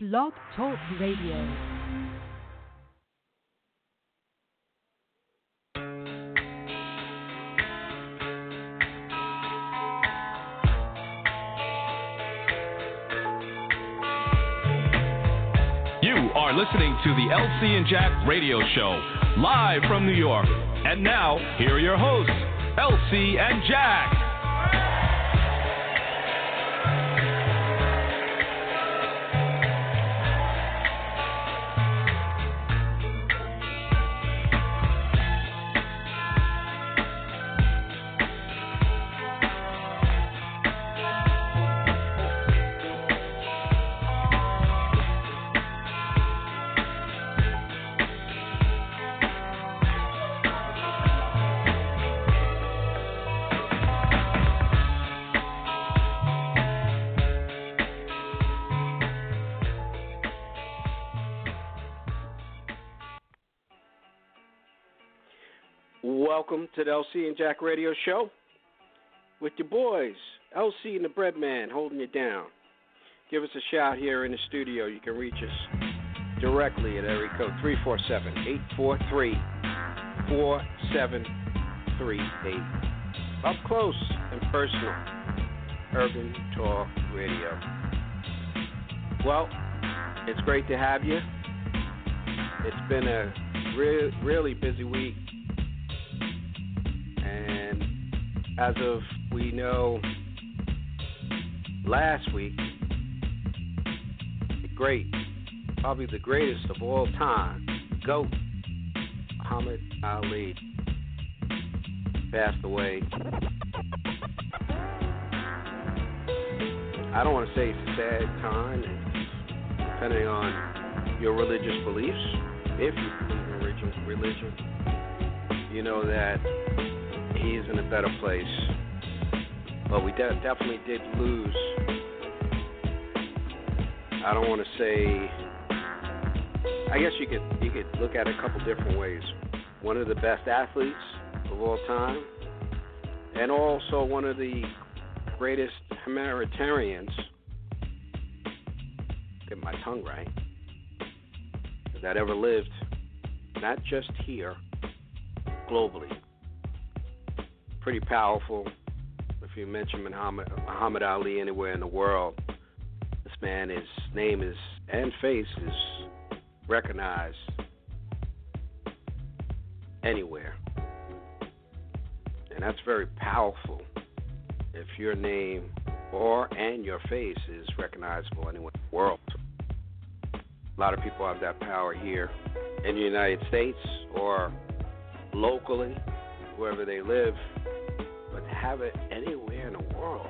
Blog Talk Radio. You are listening to the LC and Jack Radio Show, live from New York. And now, here are your hosts, LC and Jack. To the LC and Jack Radio Show with your boys, LC and the Bread Man, holding you down. Give us a shout here in the studio. You can reach us directly at area code 347 843 4738. Up close and personal, Urban Talk Radio. Well, it's great to have you. It's been a re- really busy week as of we know, last week, the great, probably the greatest of all time, GOAT, Muhammad Ali, passed away. I don't want to say it's a sad time, depending on your religious beliefs. If you believe in religion, religion you know that he's in a better place. But we de- definitely did lose. I don't want to say. I guess you could you could look at it a couple different ways. One of the best athletes of all time, and also one of the greatest humanitarians. Get my tongue right. That ever lived, not just here, globally pretty powerful. If you mention Muhammad, Muhammad Ali anywhere in the world, this man, his name is and face is recognized anywhere, and that's very powerful. If your name or and your face is recognizable anywhere in the world, a lot of people have that power here in the United States or locally, wherever they live have it anywhere in the world.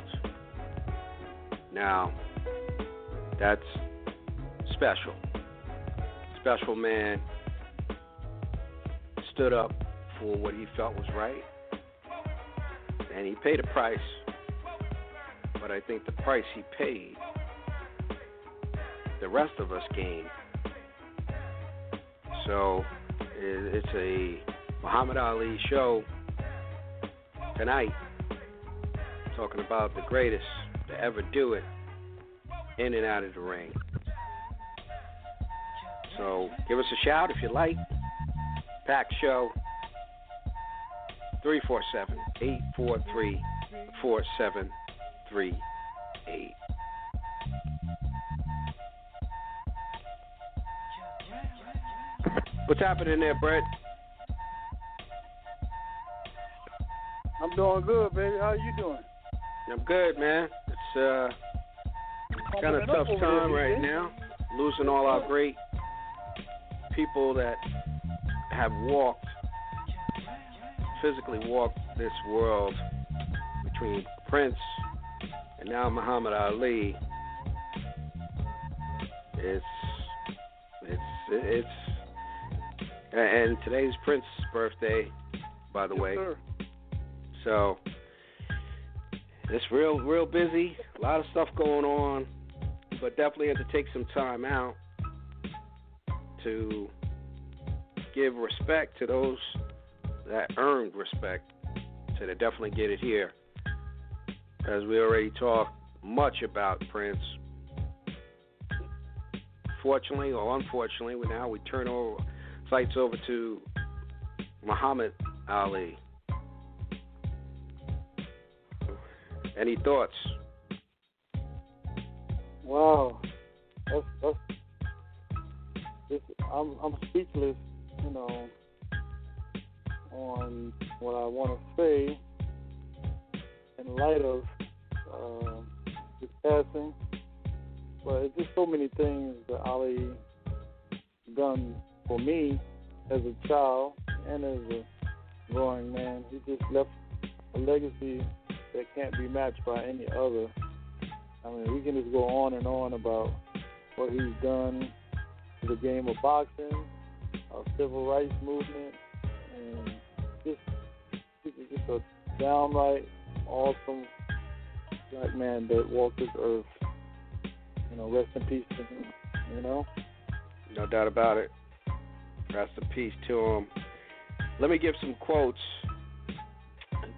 Now, that's special. Special man stood up for what he felt was right, and he paid a price. But I think the price he paid, the rest of us gained. So it's a Muhammad Ali show tonight, talking about the greatest to ever do it in and out of the ring. So give us a shout if you like. Pack Show 347 843 4738. What's happening there, Brett? I'm doing good, baby. How you doing? I'm good, man. It's uh kind of tough time right now. Losing all our great people that have walked, physically walked this world between Prince and now Muhammad Ali. It's it's it's and today's Prince's birthday, by the yes, way. Sir. So it's real, real busy. A lot of stuff going on, but definitely have to take some time out to give respect to those that earned respect. So to definitely get it here, as we already talked much about Prince fortunately or unfortunately, now we turn over sights over to Muhammad Ali. Any thoughts? Wow, that's that's. I'm I'm speechless, you know, on what I want to say in light of uh, his passing. But it's just so many things that Ali done for me as a child and as a growing man. He just left a legacy that can't be matched by any other. I mean, we can just go on and on about what he's done to the game of boxing, our civil rights movement, and just just a downright awesome black man that walked this earth. You know, rest in peace to him. You know. No doubt about it. Rest in peace to him. Let me give some quotes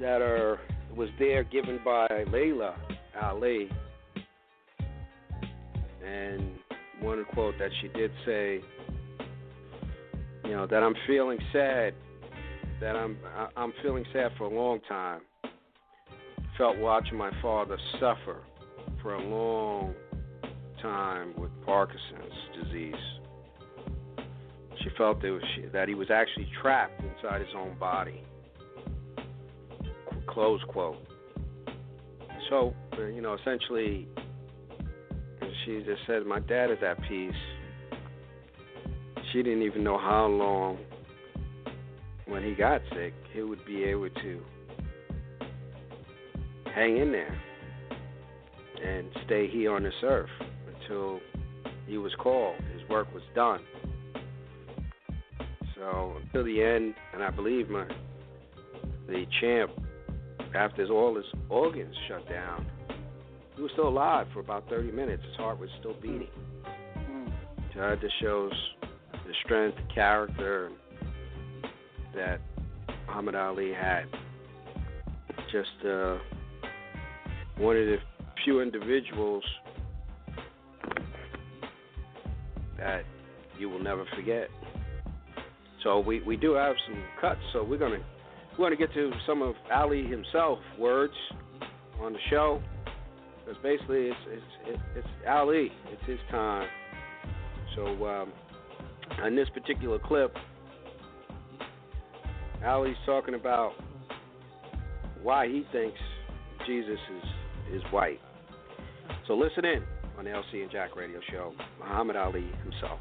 that are was there given by Laila Ali. And one quote that she did say, you know, that I'm feeling sad, that I'm I'm feeling sad for a long time. Felt watching my father suffer for a long time with Parkinson's disease. She felt that, was, that he was actually trapped inside his own body. Close quote. So, uh, you know, essentially, she just said, My dad is at peace. She didn't even know how long, when he got sick, he would be able to hang in there and stay here on this earth until he was called. His work was done. So until the end, and I believe my the champ, after all his organs shut down, he was still alive for about 30 minutes. His heart was still beating. Mm. Just shows the strength, the character that Muhammad Ali had. Just uh, one of the few individuals that you will never forget. So we, we do have some cuts. So we're gonna we're gonna get to some of Ali himself words on the show because basically it's it's it's Ali. It's his time. So um, in this particular clip, Ali's talking about why he thinks Jesus is is white. So listen in on the LC and Jack Radio Show. Muhammad Ali himself.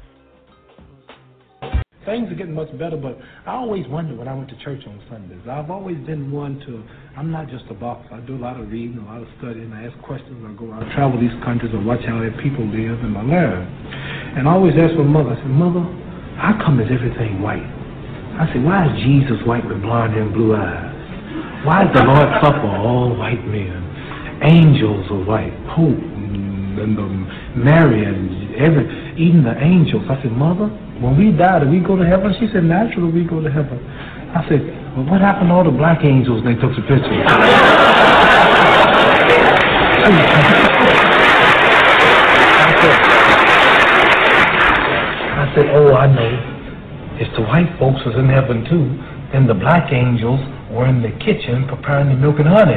Things are getting much better, but I always wonder when I went to church on Sundays. I've always been one to, I'm not just a boxer. I do a lot of reading, a lot of studying. I ask questions. I go out, travel these countries, and watch how their people live, and I learn. And I always ask my mother, I said, Mother, how come is everything white? I said, why is Jesus white with blonde and blue eyes? Why is the Lord Supper all white men? Angels are white. Pope and the um, Mary and every, even the angels. I said, Mother, when we die, do we go to heaven? She said, naturally we go to heaven. I said, well, what happened to all the black angels they took the picture? I said, oh, I know. It's the white folks was in heaven too, and the black angels were in the kitchen preparing the milk and honey.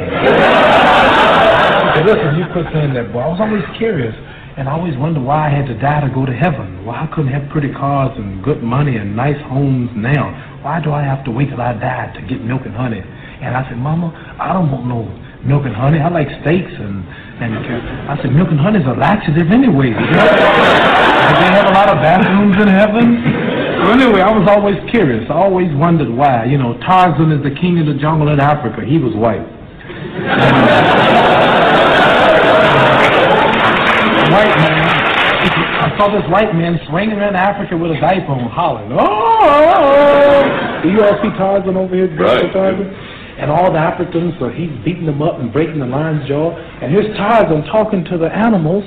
listen, you quit saying that, boy. I was always curious. And I always wondered why I had to die to go to heaven. Why I couldn't have pretty cars and good money and nice homes now. Why do I have to wait till I die to get milk and honey? And I said, Mama, I don't want no milk and honey. I like steaks and and I said, milk and honey is a laxative anyway. Do they have a lot of bathrooms in heaven? So anyway, I was always curious. I always wondered why. You know, Tarzan is the king of the jungle in Africa. He was white. white man. I saw this white man swinging around Africa with a on, hollering, oh! Do you all see Tarzan over here? Right. Tarzan? And all the Africans, so he's beating them up and breaking the lion's jaw. And here's Tarzan talking to the animals,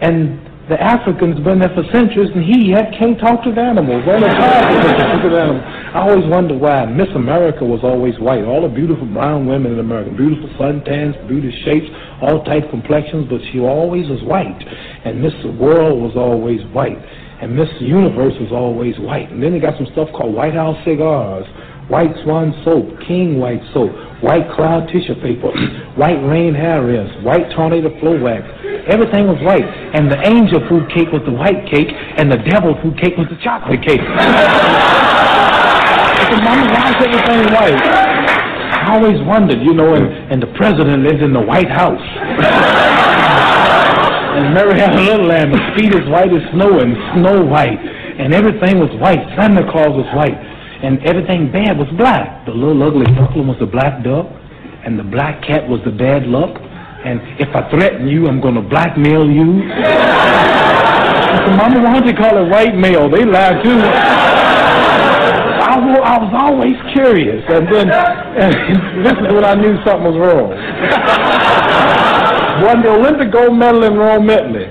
and the Africans been there for centuries, and he yet can't talk to the animals. Only Tarzan can talk to the animals. I always wonder why Miss America was always white. All the beautiful brown women in America, beautiful suntans, beautiful shapes, all type complexions, but she always was white. And Mr. World was always white, and Mr. Universe was always white. And then they got some stuff called White House cigars, White Swan soap, King White soap, White Cloud tissue paper, White Rain hair rinse, White Tornado flow wax. Everything was white, and the angel food cake was the white cake, and the devil food cake was the chocolate cake. Said, Mama, why is everything white? I always wondered, you know, and, and the president lives in the White House. and Mary had a little lamb, his feet as white as snow and snow white. And everything was white. Santa Claus was white. And everything bad was black. The little ugly duckling was the black duck. And the black cat was the bad luck. And if I threaten you, I'm going to blackmail you. Said, Mama, why don't you call it white mail? They lie too. I, I was always curious, and then and this is when I knew something was wrong. Won the Olympic gold medal in Rome, Italy.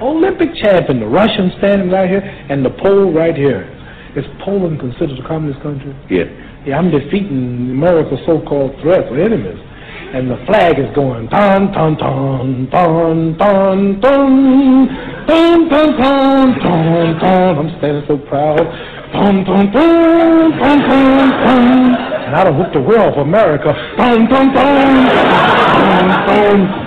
Olympic champion, the Russian standing right here, and the Pole right here. Is Poland considered a communist country? Yeah. Yeah, I'm defeating America's so-called threats or enemies. And the flag is going ton ton ton ton ton ton ton ton ton ton ton. I'm standing so proud. Ton ton ton ton ton ton. And I done whooped the world for America. Ton ton ton ton ton.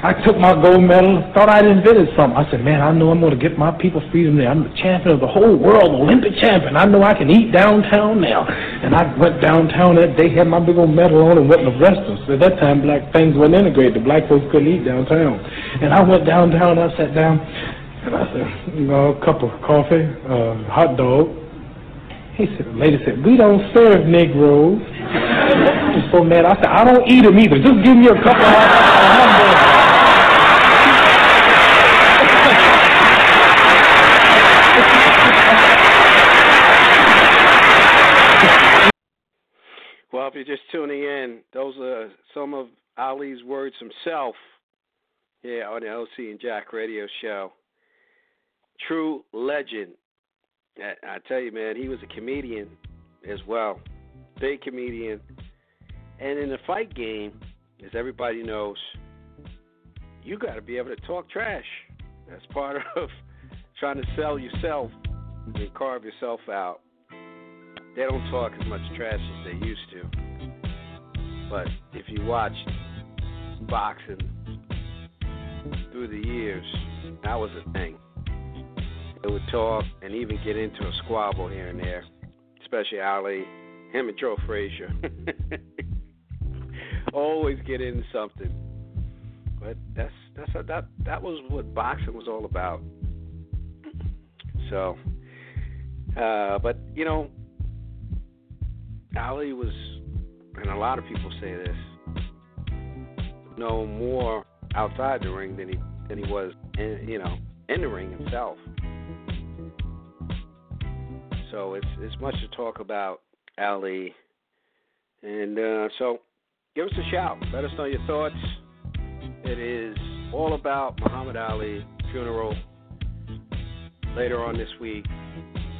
I took my gold medal, thought I'd invented something. I said, man, I know I'm going to get my people freedom there. I'm the champion of the whole world, Olympic champion. I know I can eat downtown now. And I went downtown that day, had my big old medal on, and went to the restaurants. At that time, black things weren't integrated. The black folks couldn't eat downtown. And I went downtown, I sat down, and I said, you know, a cup of coffee, uh, hot dog. He said, the lady said, we don't serve Negroes. I was so mad. I said, I don't eat them either. Just give me a couple of hamburgers. Well, if you're just tuning in, those are some of Ali's words himself here on the LC and Jack radio show. True legend. I tell you, man, he was a comedian as well. Big comedian. And in the fight game, as everybody knows, you got to be able to talk trash. That's part of trying to sell yourself and carve yourself out. They don't talk as much trash as they used to. But if you watch boxing through the years, that was a thing. They would talk and even get into a squabble here and there, especially Ali, him and Joe Frazier. Always get into something. But that's that's a, that that was what boxing was all about. So, uh, but you know, Ali was, and a lot of people say this, no more outside the ring than he than he was, in, you know, in the ring himself. So it's it's much to talk about Ali, and uh, so give us a shout. Let us know your thoughts. It is all about Muhammad Ali funeral later on this week.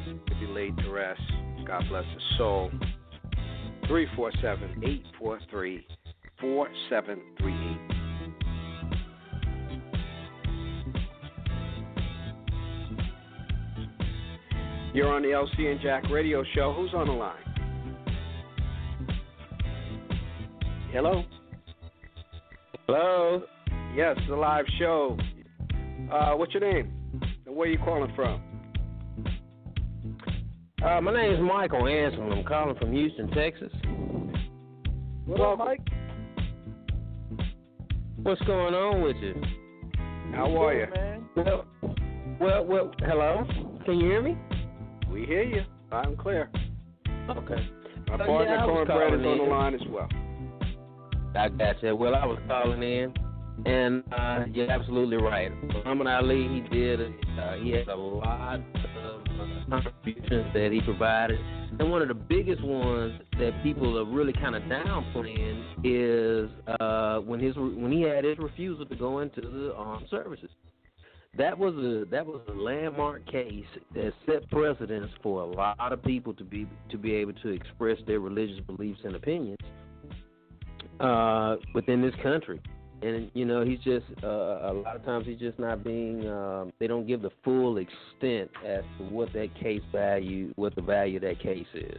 He'll be laid to rest. God bless his soul. 347 843 4738. You're on the LC and Jack radio show. Who's on the line? Hello? Hello. Yes, the live show. Uh, what's your name? And where are you calling from? Uh, my name is Michael Anselm. I'm calling from Houston, Texas. What up, Mike? What's going on with you? How are you? Well, well, well. Hello. Can you hear me? We hear you. I'm clear. Okay. My Uh, partner yeah, I Cornbread is calling on the line as well. I got you. Well, I was calling in, and uh, you're absolutely right. Muhammad Ali, he did. Uh, he had a lot of contributions that he provided, and one of the biggest ones that people are really kind of downplaying is uh, when his when he had his refusal to go into the armed services. That was a that was a landmark case that set precedents for a lot of people to be to be able to express their religious beliefs and opinions uh, within this country. And you know he's just uh, a lot of times he's just not being. Um, they don't give the full extent as to what that case value, what the value of that case is.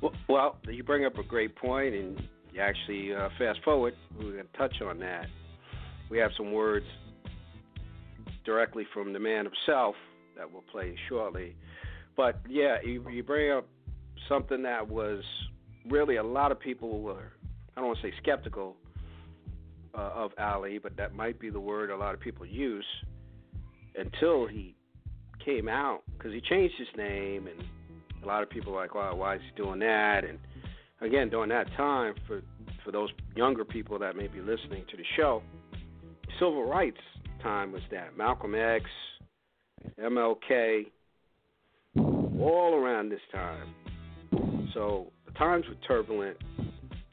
Well, well you bring up a great point, and you actually uh, fast forward. We're going to touch on that. We have some words directly from the man himself that we'll play shortly. But yeah, you, you bring up something that was really a lot of people were I don't want to say skeptical uh, of Ali, but that might be the word a lot of people use until he came out because he changed his name, and a lot of people are like, "Wow, why is he doing that?" And again, during that time, for for those younger people that may be listening to the show, civil rights time was that Malcolm X, MLK, all around this time. So the times were turbulent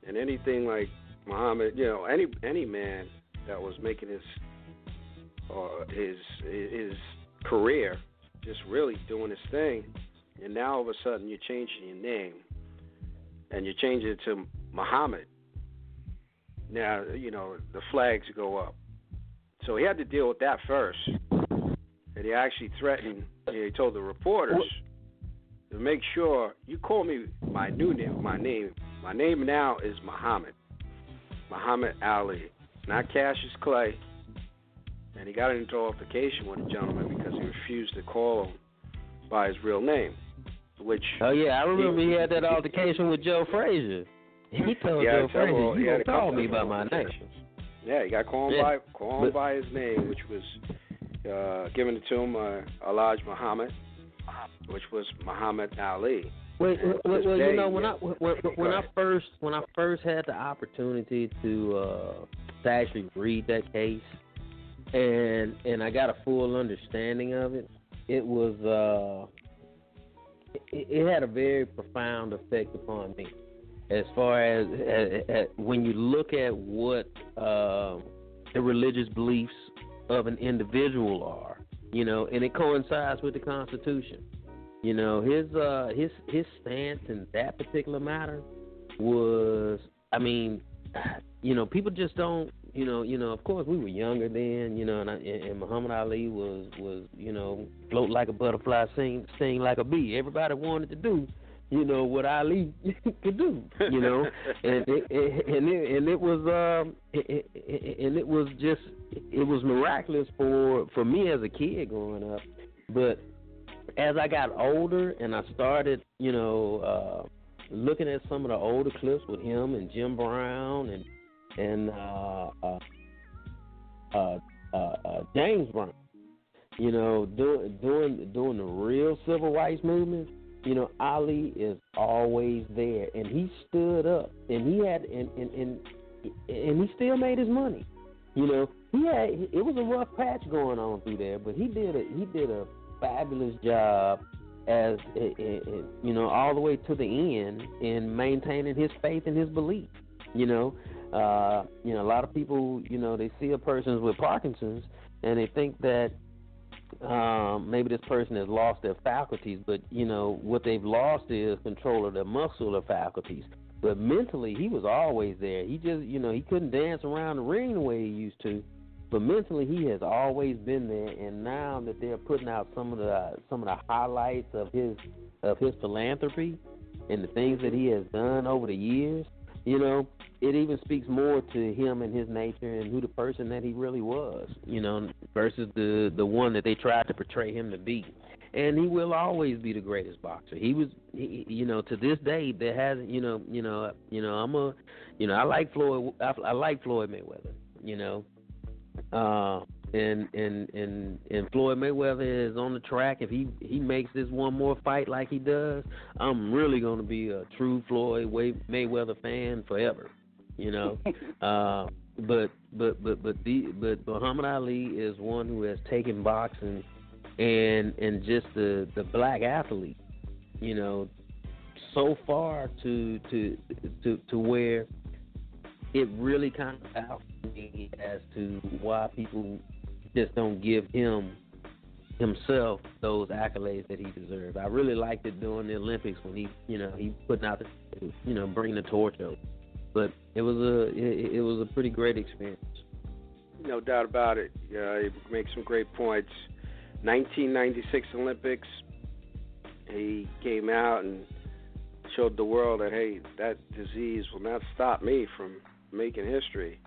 and anything like Muhammad, you know, any any man that was making his uh, his his career, just really doing his thing, and now all of a sudden you're changing your name, and you're changing it to Muhammad. Now you know the flags go up, so he had to deal with that first, and he actually threatened. He told the reporters to make sure you call me my new name, my name my name now is Muhammad. Muhammad Ali, not Cassius Clay. And he got into altercation with a gentleman because he refused to call him by his real name. Which Oh yeah, I remember he, he had that altercation with Joe Frazier. He told yeah, Joe Frazier, "You don't call me by my name." Yeah, he got called yeah. by called by his name, which was uh, given to him uh, Elijah Muhammad, which was Muhammad Ali. Well, well, well you know when I when, when I first when I first had the opportunity to uh, to actually read that case, and and I got a full understanding of it, it was uh, it, it had a very profound effect upon me. As far as, as, as when you look at what uh, the religious beliefs of an individual are, you know, and it coincides with the Constitution you know, his uh his his stance in that particular matter was I mean, you know, people just don't you know, you know, of course we were younger then, you know, and, I, and Muhammad Ali was was, you know, float like a butterfly, sing sing like a bee. Everybody wanted to do, you know, what Ali could do, you know, and it, it, and it and it was um it, it, and it was just it was miraculous for for me as a kid growing up, but as I got older and I started, you know, uh, looking at some of the older clips with him and Jim Brown and and uh, uh, uh, uh, uh, James Brown, you know, doing doing doing the real civil rights movement. You know, Ali is always there, and he stood up, and he had, and and and, and he still made his money. You know, he had it was a rough patch going on through there, but he did a he did a fabulous job as you know all the way to the end in maintaining his faith and his belief. You know, uh, you know a lot of people you know they see a person with Parkinson's and they think that um, maybe this person has lost their faculties, but you know what they've lost is control of their muscular faculties. But mentally, he was always there. He just, you know, he couldn't dance around the ring the way he used to, but mentally, he has always been there, and now that they're putting out some of the some of the highlights of his of his philanthropy and the things that he has done over the years, you know, it even speaks more to him and his nature and who the person that he really was, you know, versus the the one that they tried to portray him to be. And he will always be the greatest boxer. He was, he, you know, to this day there hasn't, you know, you know, you know, I'm a, you know, I like Floyd, I, I like Floyd Mayweather, you know, uh, and and and and Floyd Mayweather is on the track. If he he makes this one more fight like he does, I'm really going to be a true Floyd Mayweather fan forever. You know, uh, but but but but the but Muhammad Ali is one who has taken boxing and and just the the black athlete, you know, so far to to to to where it really kind of baffles me as to why people just don't give him himself those accolades that he deserves. I really liked it during the Olympics when he, you know, he putting out the, you know, bringing the torch over. but it was a it, it was a pretty great experience. No doubt about it. Yeah, he makes some great points. 1996 Olympics, he came out and showed the world that hey, that disease will not stop me from making history.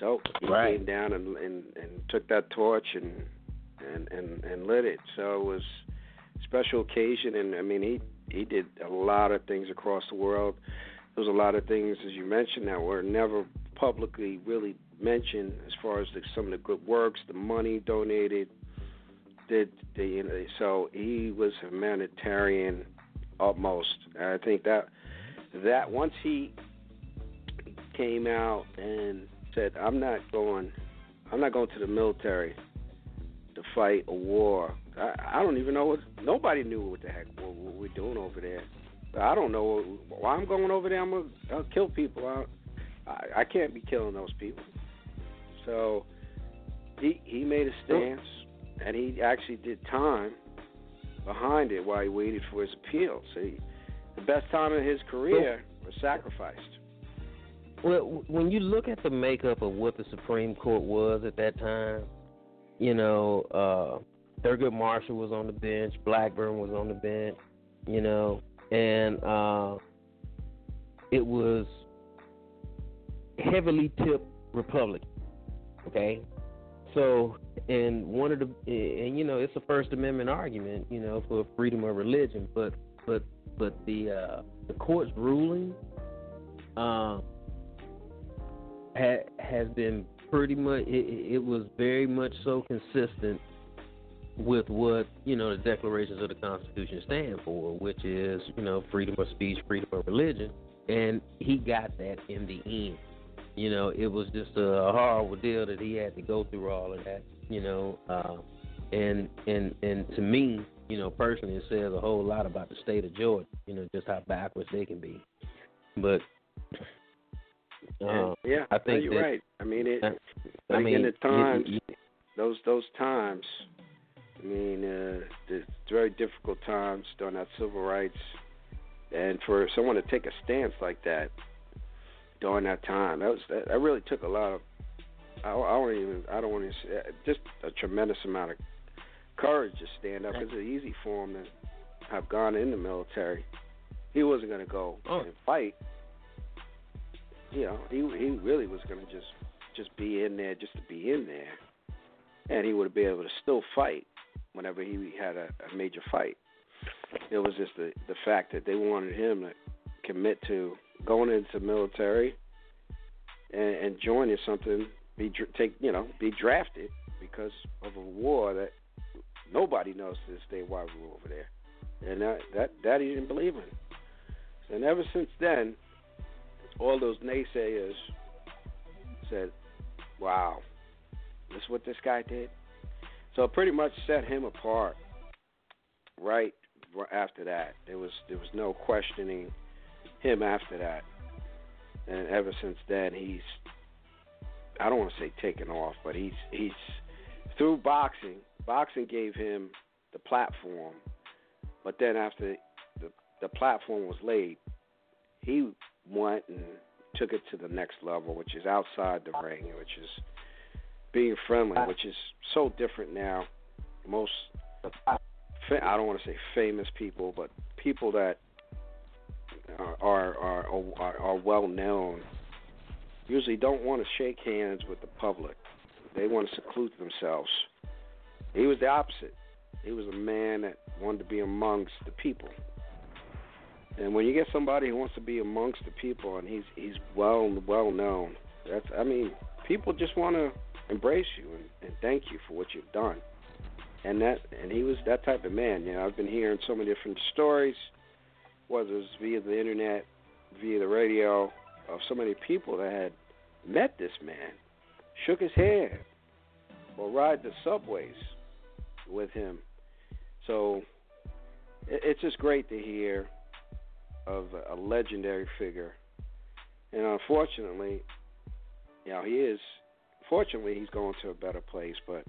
So he right. came down and, and and took that torch and and and and lit it. So it was a special occasion, and I mean he he did a lot of things across the world. There was a lot of things, as you mentioned, that were never publicly really mentioned as far as the, some of the good works, the money donated. Did the you know, so he was humanitarian utmost. And I think that that once he came out and said, "I'm not going, I'm not going to the military to fight a war." I, I don't even know what. Nobody knew what the heck what, what we're doing over there. I don't know why I'm going over there. I'm gonna I'll kill people. I, I I can't be killing those people. So he he made a stance, and he actually did time behind it while he waited for his appeal. So he, the best time of his career was sacrificed. Well, when you look at the makeup of what the Supreme Court was at that time, you know, uh, Thurgood Marshall was on the bench, Blackburn was on the bench, you know, and uh, it was heavily tipped Republican. Okay, so and one of the and you know it's a First Amendment argument, you know, for freedom of religion, but but but the uh, the court's ruling. Uh, ha, has been pretty much it, it was very much so consistent with what you know the declarations of the Constitution stand for, which is you know freedom of speech, freedom of religion, and he got that in the end. You know, it was just a horrible deal that he had to go through all of that. You know, uh, and and and to me, you know, personally, it says a whole lot about the state of Georgia. You know, just how backwards they can be. But uh, yeah, I think you're that, right. I mean, it. I, I mean, in the times, you, you, those those times. I mean, uh, the very difficult times during that civil rights, and for someone to take a stance like that during that time, that was that, that really took a lot of. I, I don't even. I don't want to say just a tremendous amount of courage to stand up. It's easy for him to have gone in the military. He wasn't going to go Oh. and fight. You know, he he really was going to just just be in there just to be in there, and he would be able to still fight whenever he had a, a major fight. It was just the the fact that they wanted him to commit to going into military and, and joining something, be take you know be drafted because of a war that nobody knows to this day why we were over there, and that that that he didn't believe in. And ever since then, all those naysayers said, "Wow, this is what this guy did." So it pretty much set him apart. Right after that, there was there was no questioning him after that, and ever since then, he's I don't want to say taken off, but he's he's through boxing. Boxing gave him the platform, but then after the the platform was laid, he went and took it to the next level, which is outside the ring, which is being friendly, which is so different now. Most, I don't want to say famous people, but people that are are, are, are well known usually don't want to shake hands with the public. They want to seclude themselves. He was the opposite. He was a man that wanted to be amongst the people. And when you get somebody who wants to be amongst the people and he's he's well well known, that's I mean, people just want to embrace you and, and thank you for what you've done. And that and he was that type of man. You know, I've been hearing so many different stories, whether it's via the internet, via the radio, of so many people that had met this man, shook his hand, or ride the subways with him. So it, it's just great to hear of a legendary figure. And unfortunately, you know, he is. Fortunately, he's going to a better place, but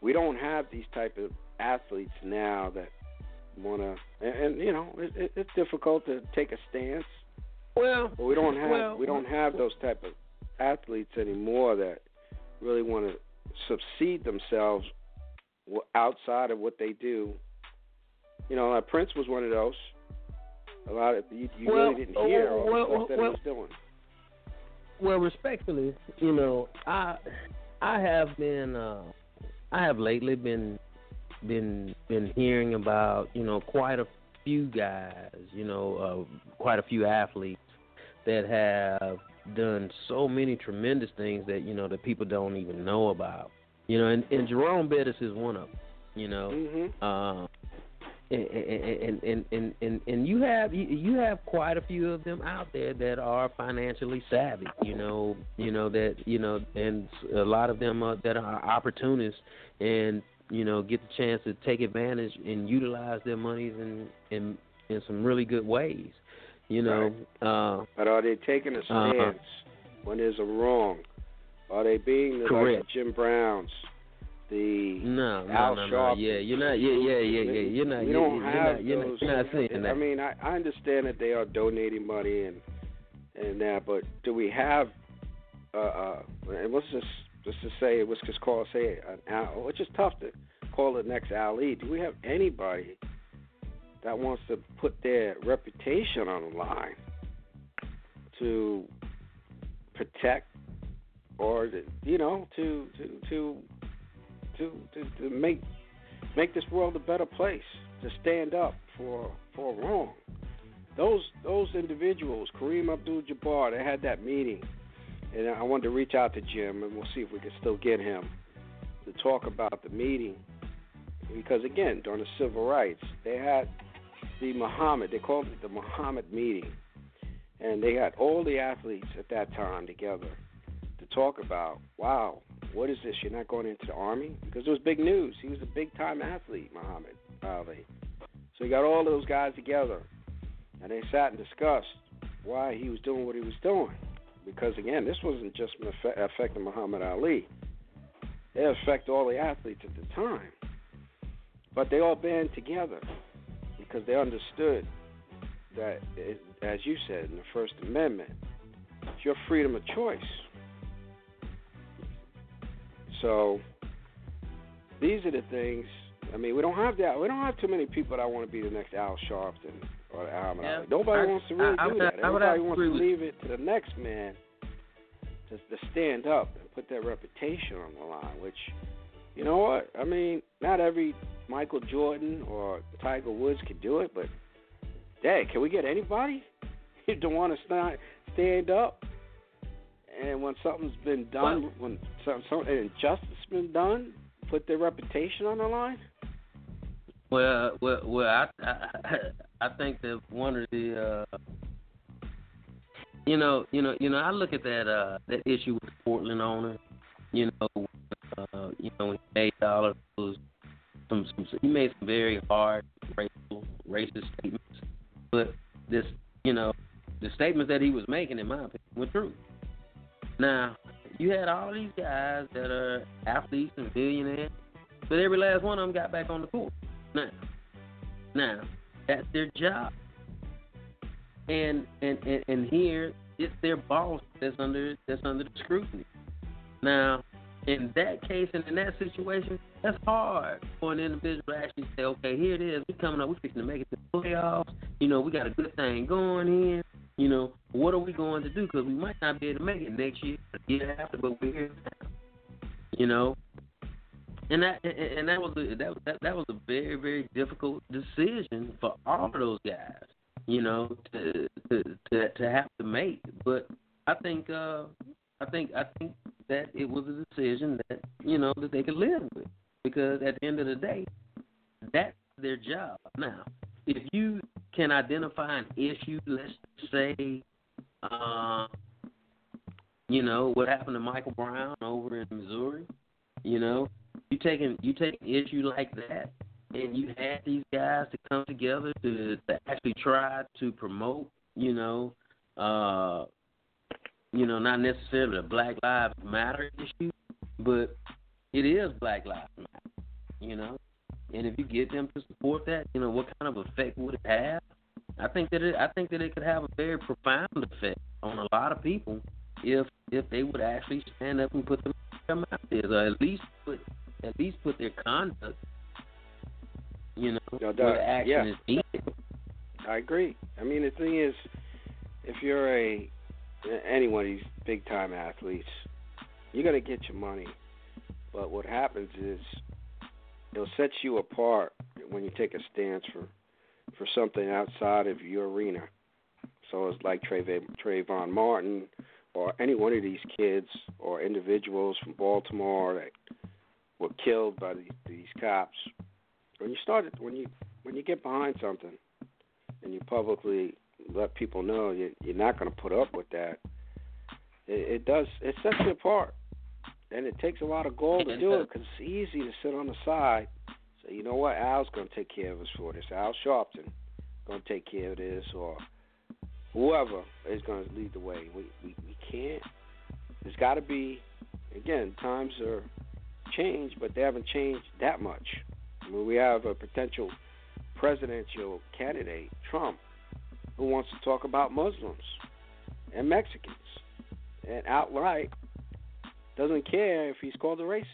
we don't have these type of athletes now that want to. And, and you know, it, it, it's difficult to take a stance Well, but we don't have well, we don't have those type of athletes anymore that really want to succeed themselves outside of what they do. You know, like Prince was one of those. A lot of you, you well, really didn't hear all well, the stuff that well, was doing. Well, respectfully, you know, I I have been uh I have lately been been been hearing about, you know, quite a few guys, you know, uh, quite a few athletes that have done so many tremendous things that, you know, that people don't even know about. You know, and, and Jerome Bettis is one of them, you know. Mm-hmm. Uh, and and and and and you have you have quite a few of them out there that are financially savvy you know you know that you know and a lot of them are, that are opportunists and you know get the chance to take advantage and utilize their monies in in in some really good ways you know right. uh but are they taking a uh-huh. stance uh, when there's a wrong are they being the like Jim Browns the no, Al no, no, Sharp. no. Yeah, you're not. Yeah, yeah, yeah, yeah. You're not. We you're, don't you're have not, you're those. Not, you're not seeing that. I mean, I, I understand that they are donating money and and that, but do we have? Uh, uh, and let's just just to say, let's just call say an Al, which is tough to call the next Ali. Do we have anybody that wants to put their reputation on the line to protect or you know to to to to, to, to make make this world a better place, to stand up for for wrong. Those those individuals, Kareem Abdul-Jabbar, they had that meeting, and I wanted to reach out to Jim, and we'll see if we can still get him to talk about the meeting, because again, during the civil rights, they had the Muhammad, they called it the Muhammad meeting, and they had all the athletes at that time together to talk about, wow, what is this? You're not going into the army? Because it was big news. He was a big time athlete, Muhammad Ali. So he got all those guys together, and they sat and discussed why he was doing what he was doing. Because again, this wasn't just affecting Muhammad Ali; it affected all the athletes at the time. But they all band together because they understood that, as you said in the First Amendment, it's your freedom of choice. So these are the things. I mean, we don't have that. We don't have too many people that want to be the next Al Sharpton or Al yeah. Nobody I, wants to really I, I do would, that. Everybody wants to leave it to the next man to, to stand up and put their reputation on the line. Which, you know what? I mean, not every Michael Jordan or Tiger Woods can do it, but dang, can we get anybody to want to stand stand up and when something's been done, when some, some an injustice has been done, put their reputation on the line? Well, well, well. I, I, I think that one of the, uh, you know, you know, you know, I look at that uh, that issue with the Portland owner. You know, uh, you know, he made all of those, some, some, he made some very hard racial, racist statements, but this, you know, the statements that he was making, in my opinion, were true. Now, you had all these guys that are athletes and billionaires, but every last one of them got back on the court. Now, now that's their job, and and and, and here it's their boss that's under that's under the scrutiny. Now, in that case and in that situation, that's hard for an individual to actually say, okay, here it is, we're coming up, we're fixing to make it to the playoffs. You know, we got a good thing going here. You know, what are we going to do? Because we might not be able to make it next year, year after, but we're here now. You know, and that and that was a, that that that was a very very difficult decision for all of those guys. You know, to to to, to have to make. But I think uh I think I think that it was a decision that you know that they could live with because at the end of the day, that's their job. Now, if you can identify an issue, let's say, uh, you know, what happened to Michael Brown over in Missouri, you know, you take an you take an issue like that, and you had these guys to come together to, to actually try to promote, you know, uh, you know, not necessarily a Black Lives Matter issue, but it is Black Lives Matter, you know. And if you get them to support that, you know, what kind of effect would it have? I think that it I think that it could have a very profound effect on a lot of people if if they would actually stand up and put them their mouth is, or at least put at least put their conduct, you know, No, where action yeah. is needed. I agree. I mean, the thing is, if you're a any one of these big time athletes, you're gonna get your money. But what happens is it'll set you apart when you take a stance for for something outside of your arena. So it's like Trayvon, Martin or any one of these kids or individuals from Baltimore that were killed by these, these cops. When you start when you when you get behind something and you publicly let people know you, you're not going to put up with that, it, it does it sets you apart, and it takes a lot of gall to do it because it's easy to sit on the side. So you know what, Al's going to take care of us for this. Al Sharpton going to take care of this, or whoever is going to lead the way. We we, we can't. There's got to be. Again, times are changed, but they haven't changed that much. I mean, we have a potential presidential candidate, Trump, who wants to talk about Muslims and Mexicans, and outright doesn't care if he's called a racist.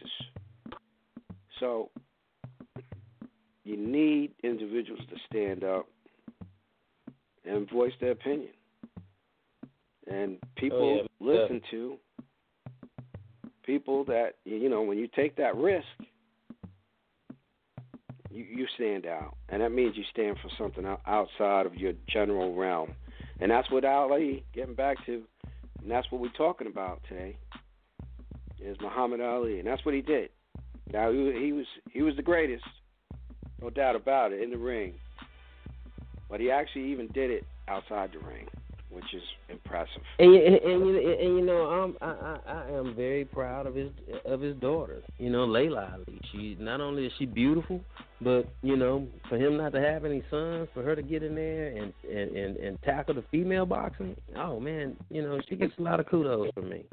So you need individuals to stand up and voice their opinion. And people Oh, yeah, listen to people that you know when you take that risk you you stand out and that means you stand for something outside of your general realm and that's what Ali getting back to and that's what we're talking about today is Muhammad Ali and that's what he did now he, was he was the greatest no doubt about it in the ring but he actually even did it outside the ring which is impressive And, and, and, you- and you know, I'm, I, I I am very proud of his of his daughter. You know, Laila Ali. She not only is she beautiful, but you know, for him not to have any sons, for her to get in there and and and, and tackle the female boxing. Oh man, you know, she gets a lot of kudos from me.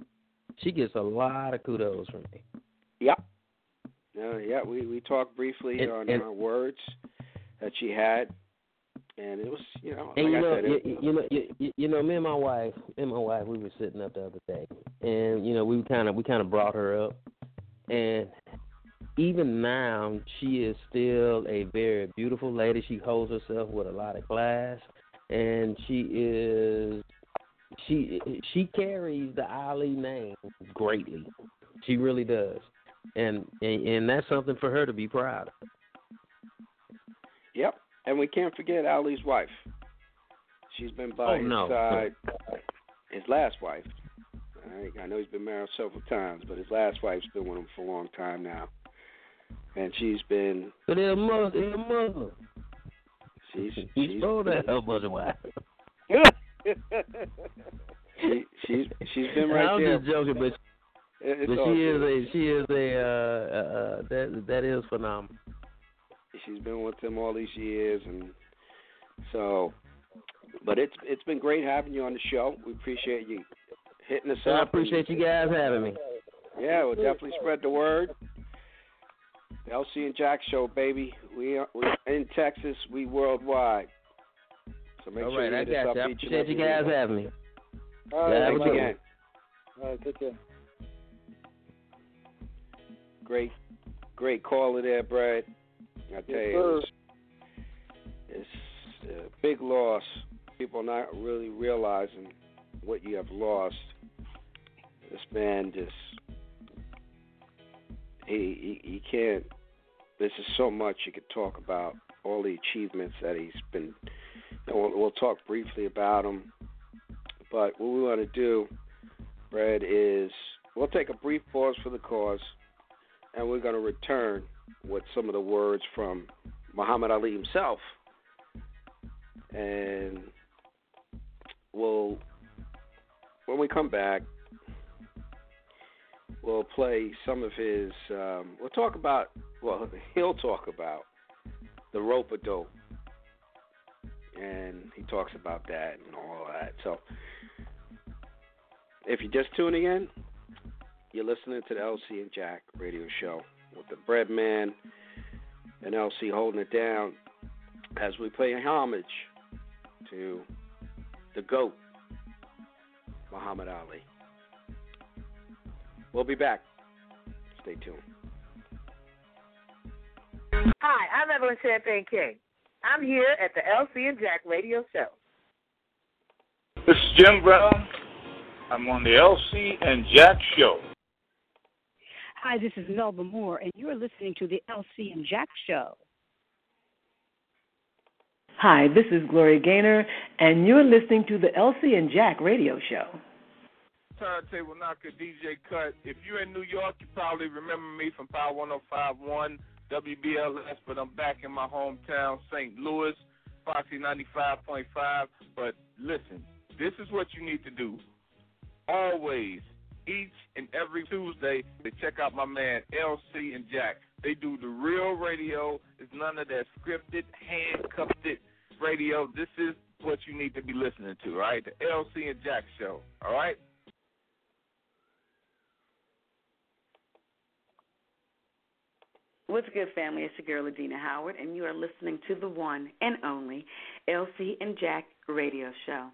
She gets a lot of kudos from me. Yep. Uh, yeah, we we talked briefly And- on and- her words that she had, and it was you know And like you I know, said, you, it, you know, you, you know, me and my wife, me and my wife, we were sitting up the other day, and you know, we kind of we kind of brought her up, and even now, she is still a very beautiful lady. She holds herself with a lot of class, and she is she she carries the Ali name greatly. She really does, and and, and that's something for her to be proud of. yep. And we can't forget Ali's wife. She's been by Oh, his no. side. His last wife. I, I know he's been married several times, but his last wife's been with him for a long time now, and she's been But they're Muslim. They're Muslim. she's she's to help Muslim wife. she, she's she's been right I'm there. just joking, but It- but she is a she is a uh, uh, uh that that is phenomenal. she's been with him all these years and so but it's it's been great having you on the show. We appreciate you hitting us I up. appreciate you guys having me. Yeah, we'll definitely spread the word. The LC and Jack show, baby. We are we in Texas, we worldwide. So make All sure right, you I hit us got up you. I appreciate you guys week. having me. All right, Yeah, Thanks have a good again. All right, take care. Great, great caller there, Brad. I tell Yes, you, sir. it's, it's a big loss. People not really realizing what you have lost. This man just he he, he can't. This is so much you could talk about. All the achievements that he's been. We'll, we'll talk briefly about them. But what we want to do, Brad, is we'll take a brief pause for the cause and we're going to return with some of the words from Muhammad Ali himself. And we'll, when we come back, we'll play some of his, um, we'll talk about, well, he'll talk about the rope a dope. And he talks about that and all that. So, if you're just tuning in, you're listening to the LC and Jack radio show with the Bread Man and LC holding it down as we pay homage to the GOAT, Muhammad Ali. We'll be back. Stay tuned. Hi, I'm Evelyn Champagne King. I'm here at the LC and Jack radio show. This is Jim Brown. I'm on the LC and Jack show. Hi, this is Melba Moore, and you are listening to the LC and Jack Show. Hi, this is Gloria Gaynor, and you're listening to the LC and Jack radio show. Turntable Knocker DJ Kut. If you're in New York, you probably remember me from Power 1051 WBLS, but I'm back in my hometown, St. Louis, Foxy 95.5. But listen, this is what you need to do. Always each and every Tuesday to check out my man LC and Jack. They do the real radio. It's none of that scripted, handcuffed radio. This is what you need to be listening to, right? The LC and Jack show, all right? What's good, family? It's your girl, Adina Howard, and you are listening to the one and only LC and Jack radio show.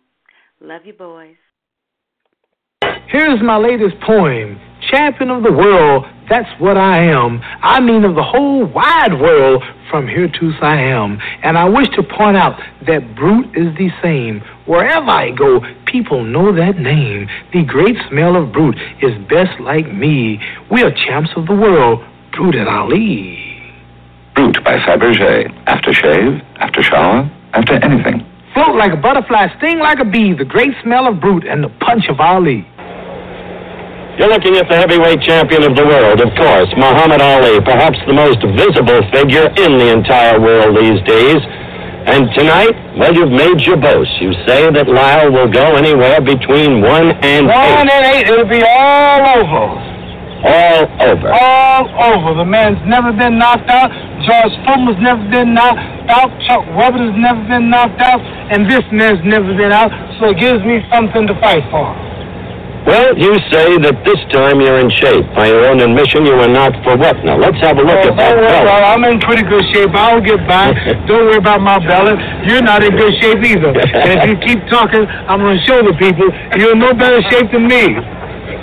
Love you, boys. Here's my latest poem Champion of the world, that's what I am. I mean, of the whole wide world, from here to Siam. And I wish to point out that Brute is the same. Wherever I go, people know that name. The great smell of Brute is best like me. We are champs of the world, Brute and Ali. Brute by Fabergé. After shave, after shower, after anything. Float like a butterfly, sting like a bee, the great smell of Brute and the punch of Ali. You're looking at the heavyweight champion of the world, of course, Muhammad Ali, perhaps the most visible figure in the entire world these days. And tonight, well, you've made your boast. You say that Lyle will go anywhere between one and One eight. and eight, it'll be all over. All over. All over. The man's never been knocked out. George Foreman's never been knocked out. Chuck Wepner's never been knocked out. And this man's never been out. So it gives me something to fight for. Well, you say that this time you're in shape. By your own admission, you are not for what now? Let's have a look oh, at that worry, belt. well, I'm in pretty good shape. I'll get by. Don't worry about my belly. You're not in good shape either. And if you keep talking, I'm going to show the people you're in no better shape than me.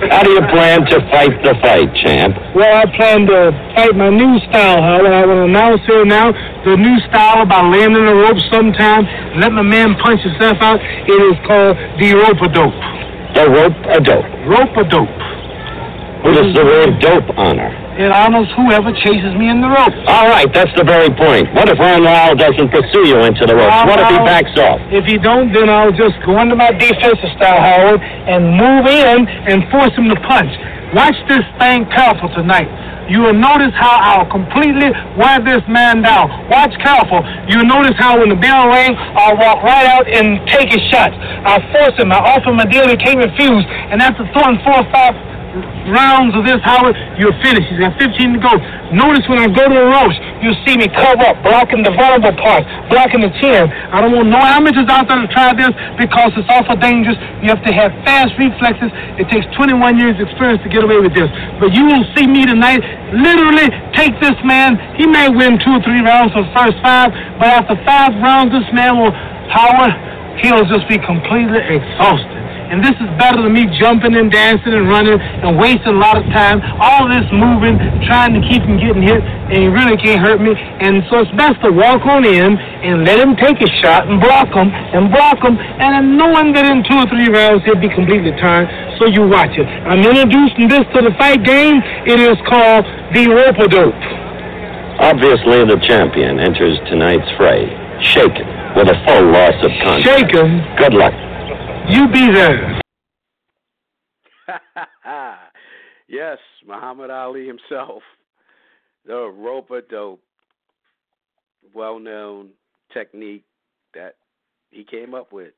How do you plan to fight the fight, champ? Well, I plan to fight my new style, Howard. I will announce here now the new style about landing in the rope sometime, let my man punch himself out. It is called the rope a dope. The rope a dope. Rope a dope. Who does the word dope honor? It honors whoever chases me in the rope. All right, that's the very point. What if Ron Lyle doesn't pursue you into the ropes? What if he backs off? If he don't, then I'll just go into my defensive style, Howard, and move in and force him to punch. Watch this thing careful tonight. You will notice how I'll completely wear this man down. Watch careful. You'll notice how when the bell rings, I'll walk right out and take his shots. I'll force him. I offer him a deal he can't refuse. And after throwing four or five rounds of this, Howard, you're finished. He's got 15 to go. Notice when I go to the ropes, you'll see me cover up, blocking the vulnerable parts, blocking the chin. I don't want no amateurs out there to try this because it's awful dangerous. You have to have fast reflexes. It takes 21 years experience to get away with this. But you will see me tonight literally take this man. He may win two or three rounds for the first five, but after five rounds, this man will, Howard, he'll just be completely exhausted. And this is better than me jumping and dancing and running and wasting a lot of time. All this moving, trying to keep him getting hit, and he really can't hurt me. And so it's best to walk on in and let him take a shot and block him and block him. And then knowing that in two or three rounds he'll be completely tired, so you watch it. I'm introducing this to the fight game. It is called the rope dope. Obviously, the champion enters tonight's fray, shaken, with a full loss of conscience. Shaken? Good luck. You be there. yes, Muhammad Ali himself, the rope dope, well known technique that he came up with,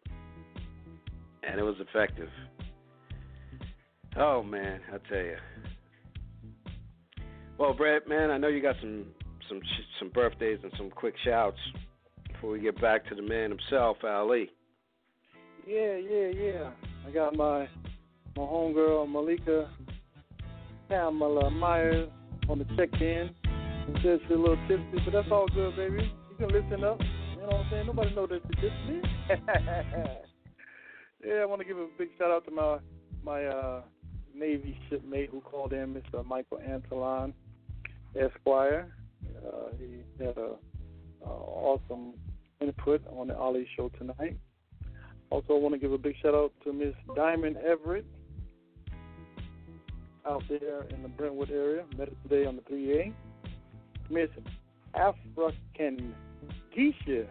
and it was effective. Oh man, I tell you. Well, Brett, man, I know you got some some some birthdays and some quick shouts before we get back to the man himself, Ali. Yeah, yeah, yeah. I got my my homegirl Malika Pamela Myers on the check in. She's a little tipsy, but that's all good, baby. You can listen up. You know what I'm saying? Nobody know that it's me. yeah, I want to give a big shout out to my my uh, Navy shipmate who called in, Mr. Michael Antolon, Esquire. Uh, he had a uh, awesome input on the Ali show tonight. Also, I want to give a big shout out to Miss Diamond Everett out there in the Brentwood area. Met her today on the 3A. Miss African Geisha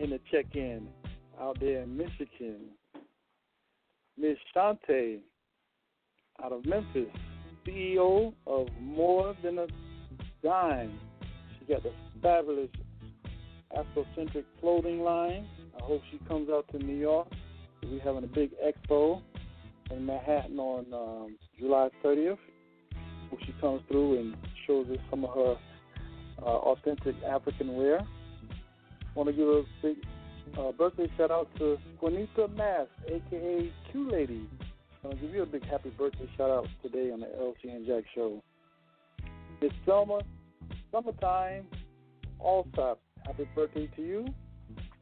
in the check-in out there in Michigan. Miss Shante out of Memphis, CEO of More Than a Dime. She got the fabulous Afrocentric clothing line. I hope she comes out to New York. We're having a big expo in Manhattan on um, July 30th. Hope she comes through and shows us some of her uh, authentic African wear. Want to give a big uh, birthday shout out to Juanita Mass, aka Q Lady. I to give you a big happy birthday shout out today on the LC and Jack show. It's Selma, summertime, all stop. Happy birthday to you.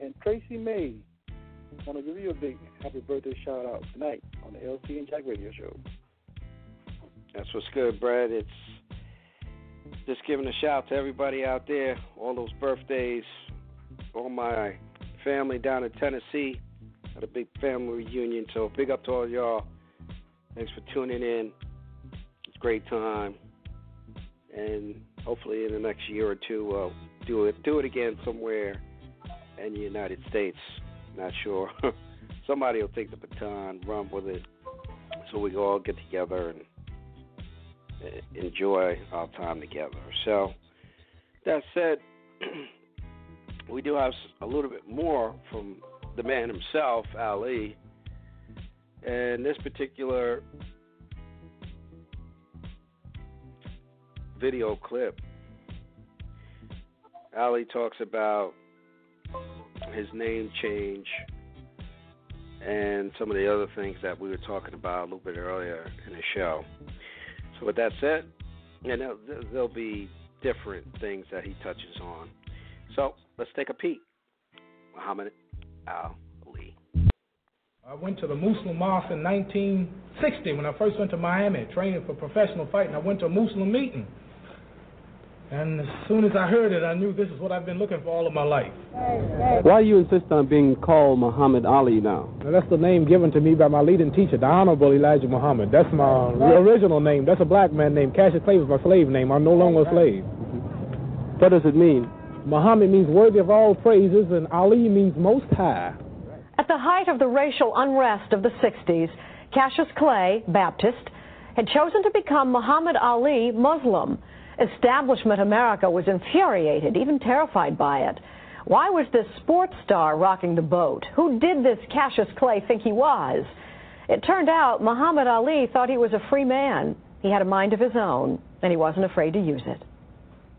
And Tracy May, I want to give you a big happy birthday shout out tonight on the LC and Jack radio show. That's what's good, Brad. It's just giving a shout to everybody out there, all those birthdays, all my family down in Tennessee. Had a big family reunion, so big up to all y'all. Thanks for tuning in. It's a great time, and hopefully in the next year or two, we'll do it do it again somewhere in the United States. Not sure. Somebody will take the baton, run with it, so we all get together and uh, enjoy our time together. So, that said, we do have a little bit more from the man himself, Ali. And this particular video clip, Ali talks about his name change and some of the other things that we were talking about a little bit earlier in the show. So, with that said, and there'll, there'll be different things that he touches on. So, let's take a peek. Muhammad Ali. I went to the Muslim Mosque in 1960 when I first went to Miami training for professional fighting. I went to a Muslim meeting. And as soon as I heard it, I knew this is what I've been looking for all of my life. Why do you insist on being called Muhammad Ali now? Now, that's the name given to me by my leading teacher, the Honorable Elijah Muhammad. That's my original name. That's a black man name. Cassius Clay was my slave name. I'm no longer a slave. What does it mean? Muhammad means worthy of all praises, and Ali means most high. At the height of the racial unrest of the 60s, Cassius Clay, Baptist, had chosen to become Muhammad Ali Muslim. Establishment America was infuriated, even terrified by it. Why was this sports star rocking the boat? Who did this Cassius Clay think he was? It turned out Muhammad Ali thought he was a free man. He had a mind of his own, and he wasn't afraid to use it.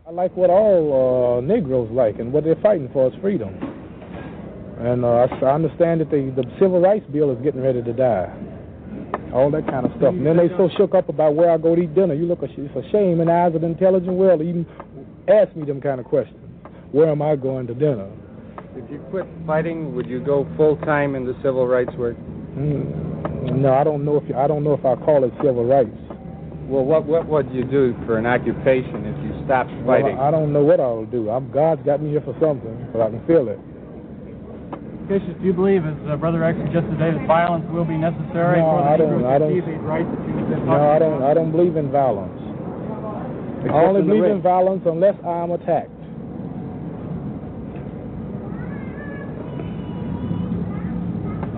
I like what all uh, Negroes like, and what they're fighting for is freedom. And uh, I understand that the, the Civil Rights Bill is getting ready to die all that kind of stuff. And then they so shook up about where I go to eat dinner. You look, it's a shame in the eyes of the intelligent world to even ask me them kind of questions. Where am I going to dinner? If you quit fighting, would you go full time in the civil rights work? Mm, no, I don't know if you, I don't know if I call it civil rights. Well, what what would you do for an occupation if you stopped fighting? Well, I don't know what I'll do. I'm, God's got me here for something, but I can feel it. Cassius, do you believe, as uh, Brother X suggested today, that violence will be necessary no, for the I don't, Negroes I don't, achieve these rights that you've been No, I don't. I don't believe in violence. Except I only in believe in violence unless I'm attacked.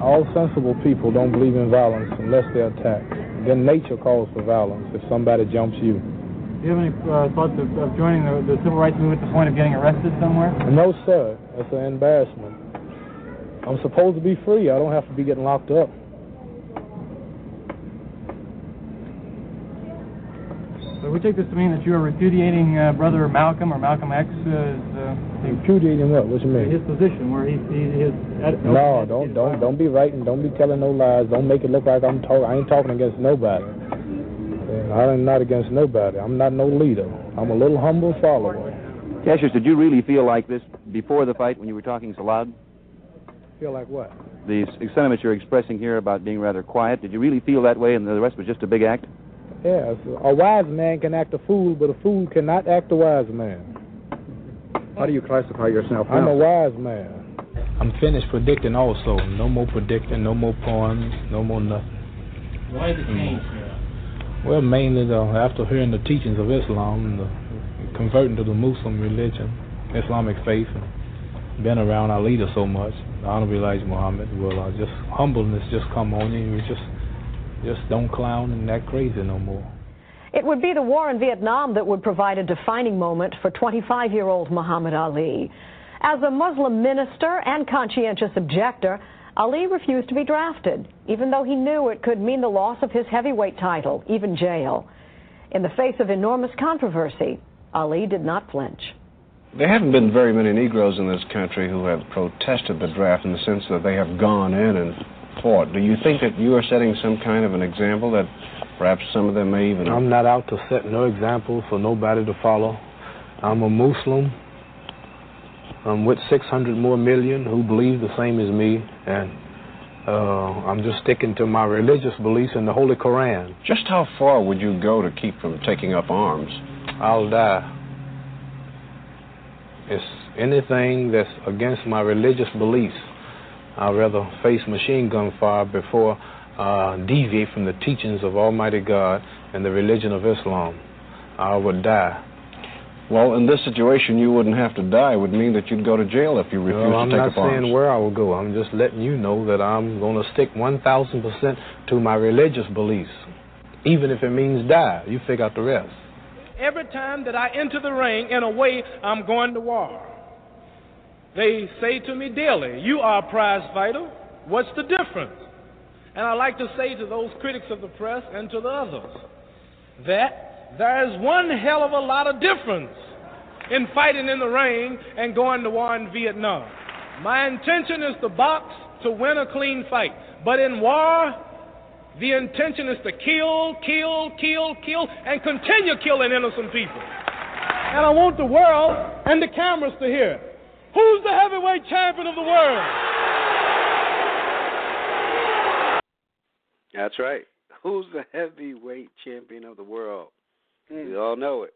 All sensible people don't believe in violence unless they're attacked. Then nature calls for violence if somebody jumps you. Do you have any uh, thoughts of, of joining the, the civil rights movement to the point of getting arrested somewhere? No, sir. That's an embarrassment. I'm supposed to be free. I don't have to be getting locked up. So we take this to mean that you are repudiating uh, Brother Malcolm or Malcolm X uh, uh, Repudiating what? What you mean? his position, where he, he his No, don't don't don't be writing. Don't be telling no lies. Don't make it look like I'm talking. I ain't talking against nobody. I'm not against nobody. I'm not no leader. I'm a little humble follower. Cassius, did you really feel like this before the fight when you were talking so loud? Feel like what? The sentiments you're expressing here about being rather quiet, did you really feel that way and the rest was just a big act? Yes. A wise man can act a fool, but a fool cannot act a wise man. How do you classify yourself now? I'm a wise man. I'm finished predicting also. No more predicting, no more poems, no more nothing. Why the change? Well, mainly the, after hearing the teachings of Islam, the, converting to the Muslim religion, Islamic faith, and been around our leader so much, the Honorable Elijah Muhammad. Well, uh, just humbleness just come on you. You just just don't clown and act crazy no more. It would be the war in Vietnam that would provide a defining moment for 25-year-old Muhammad Ali. As a Muslim minister and conscientious objector, Ali refused to be drafted, even though he knew it could mean the loss of his heavyweight title, even jail. In the face of enormous controversy, Ali did not flinch. There haven't been very many Negroes in this country who have protested the draft in the sense that they have gone in and fought. Do you think that you are setting some kind of an example that perhaps some of them may even. I'm not out to set no example for nobody to follow. I'm a Muslim. I'm with 600 more million who believe the same as me, and uh, I'm just sticking to my religious beliefs in the Holy Koran. Just how far would you go to keep from taking up arms? I'll die. It's anything that's against my religious beliefs. I'd rather face machine gun fire before uh, deviate from the teachings of Almighty God and the religion of Islam. I would die. Well, in this situation, you wouldn't have to die. It would mean that you'd go to jail if you refused to take up arms. I'm not saying where I will go. I'm just letting you know that I'm going to stick 1,000% to my religious beliefs, even if it means die. You figure out the rest. Every time that I enter the ring, in a way, I'm going to war. They say to me daily, You are a prize fighter. What's the difference? And I like to say to those critics of the press and to the others that there is one hell of a lot of difference in fighting in the ring and going to war in Vietnam. My intention is to box to win a clean fight. But in war, the intention is to kill, kill, kill, kill, and continue killing innocent people. And I want the world and the cameras to hear who's the heavyweight champion of the world? That's right. Who's the heavyweight champion of the world? Mm. We all know it.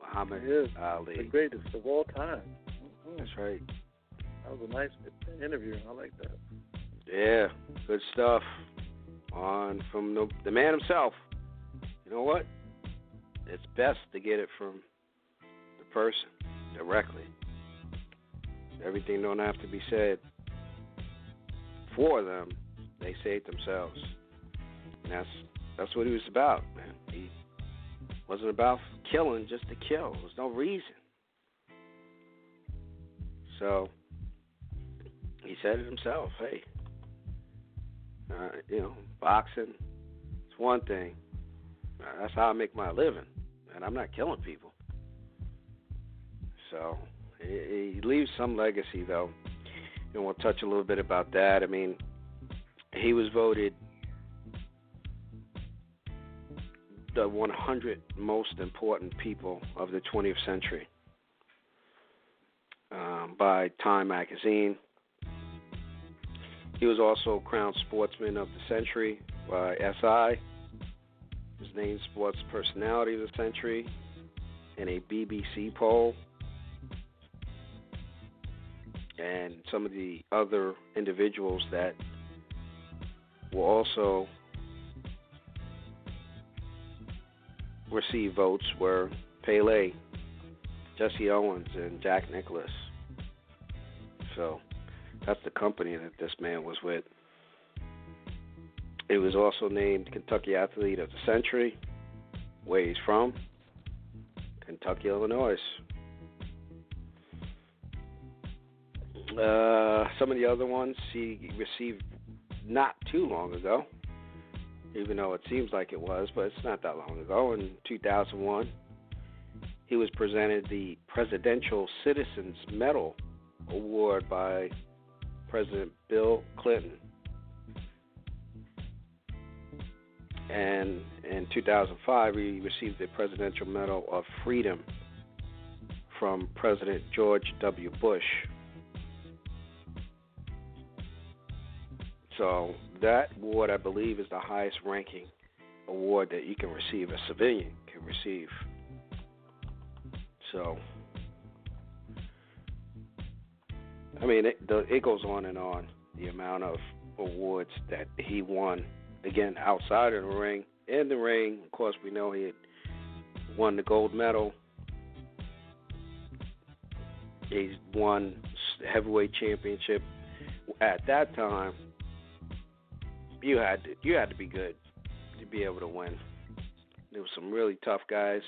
Muhammad he is Ali. The greatest of all time. Mm-hmm. That's right. That was a nice interview. I like that. Yeah, good stuff. On from the, the man himself. You know what? It's best to get it from the person directly. Everything don't have to be said for them. They say it themselves. And that's that's what he was about, man. He wasn't about killing just to kill. There's no reason. So he said it himself. Hey, uh, you know, boxing it's one thing. Uh, that's how I make my living, and I'm not killing people. So he, he leaves some legacy, though. And we'll touch a little bit about that. I mean, he was voted the 100 most important people of the 20th century um, by Time magazine. He was also crowned Sportsman of the Century by SI. His named Sports Personality of the Century in a BBC poll. And some of the other individuals that will also receive votes were Pele, Jesse Owens, and Jack Nicklaus. So that's the company that this man was with. He was also named Kentucky Athlete of the Century, where he's from, Kentucky, Illinois. Uh, some of the other ones he received not too long ago, even though it seems like it was, but it's not that long ago. In 2001, he was presented the Presidential Citizens Medal Award by President Bill Clinton. And in 2005, he received the Presidential Medal of Freedom from President George W. Bush. So that award, I believe, is the highest ranking award that you can receive, a civilian can receive. So, I mean, it, the, it goes on and on. The amount of awards that he won, again, outside of the ring. In the ring, of course, we know he had won the gold medal. He's won heavyweight championship. At that time, you had to, you had to be good to be able to win. There were some really tough guys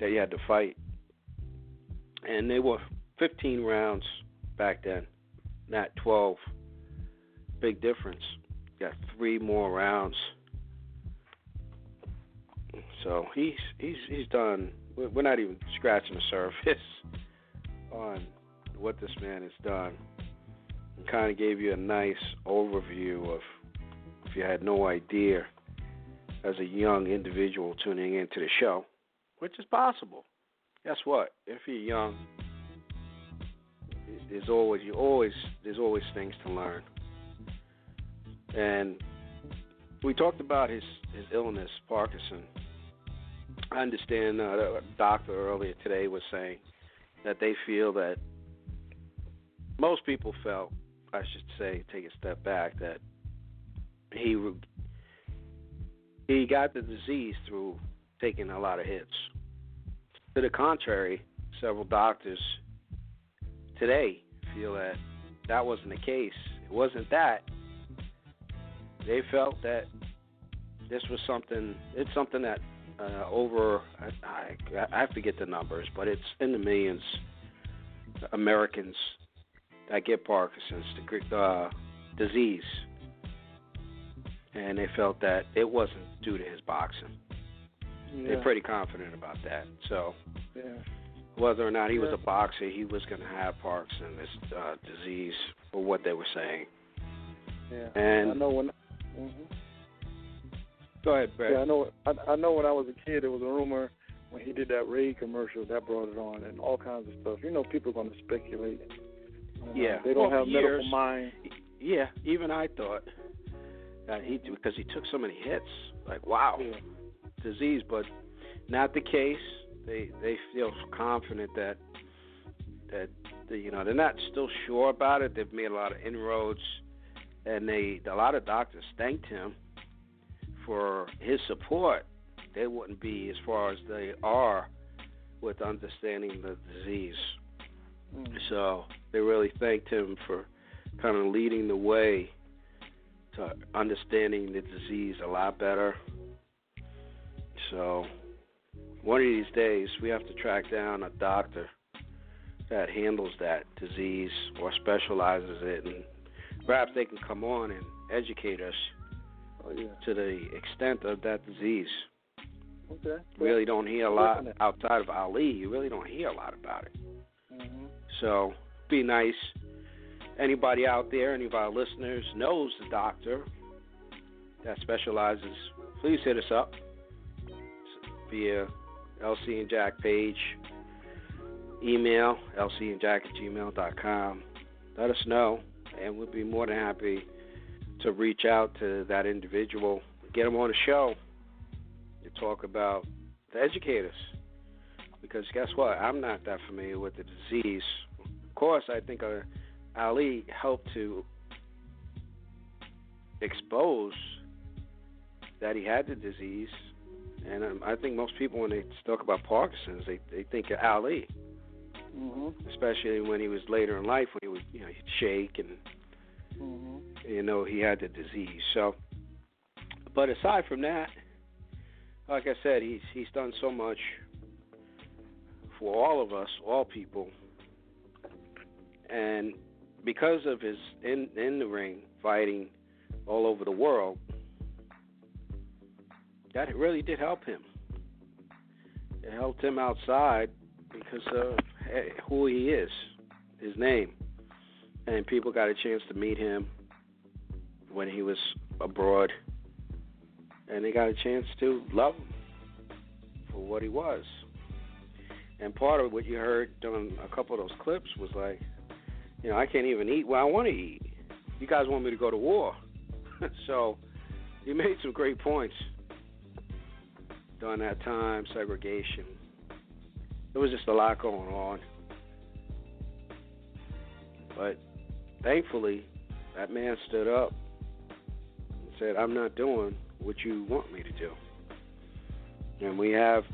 that you had to fight, and they were 15 rounds back then, not 12. Big difference. Got three more rounds. So he's he's he's done. We're not even scratching the surface on what this man has done. And kind of gave you a nice overview of if you had no idea as a young individual tuning into the show, which is possible. Guess what? If you're young, there's always you always there's always things to learn. And we talked about his his illness, Parkinson. I understand uh, a doctor earlier today was saying that they feel that most people felt, I should say, take a step back, that he he got the disease through taking a lot of hits. To the contrary, several doctors today feel that that wasn't the case. It wasn't that. They felt that this was something. It's something that uh, over. I, I have to get the numbers, but it's in the millions. Americans that get Parkinson's the uh, disease, and they felt that it wasn't due to his boxing. Yeah. They're pretty confident about that. So Yeah. Whether or not he was a boxer, he was going to have Parkinson's uh, disease, for what they were saying. Yeah. And- I know when. hmm Go ahead, Brett. Yeah, I know. I, I know when I was a kid, there was a rumor when he did that Raid commercial that brought it on, and all kinds of stuff. You know, people are going to speculate. Know, Yeah. They don't Well, have for medical mind. Yeah, even I thought that he because he took so many hits. Like wow, disease, but not the case. They they feel confident that that the, you know they're not still sure about it. They've made a lot of inroads, and they a lot of doctors thanked him for his support. They wouldn't be as far as they are with understanding the disease. Hmm. So they really thanked him for kind of leading the way to understanding the disease a lot better. So one of these days we have to track down a doctor that handles that disease or specializes it and perhaps they can come on and educate us to the extent of that disease. Okay. Really don't hear a lot outside of Ali. You really don't hear a lot about it. Mm-hmm. So be nice. Anybody out there, any of our listeners knows the doctor that specializes, please hit us up via LC and Jack page, email lcandjack at gmail.com. Let us know, and we'll be more than happy to reach out to that individual, get them on the show to talk about, the educators. Because guess what? I'm not that familiar with the disease. Of course, I think uh, Ali helped to expose that he had the disease, and um, I think most people, when they talk about Parkinson's, they they think of Ali, hmm especially when he was later in life when he would you know he'd shake and hmm you know he had the disease. So, but aside from that, like I said, he's he's done so much for all of us, all people, and because of his in in the ring fighting all over the world, that really did help him. It helped him outside because of who he is, his name, and people got a chance to meet him when he was abroad, and they got a chance to love him for what he was. And part of what you heard during a couple of those clips was like, you know, I can't even eat what I want to eat. You guys want me to go to war. so you made some great points during that time, segregation. There was just a lot going on. But thankfully, that man stood up and said, I'm not doing what you want me to do. And we have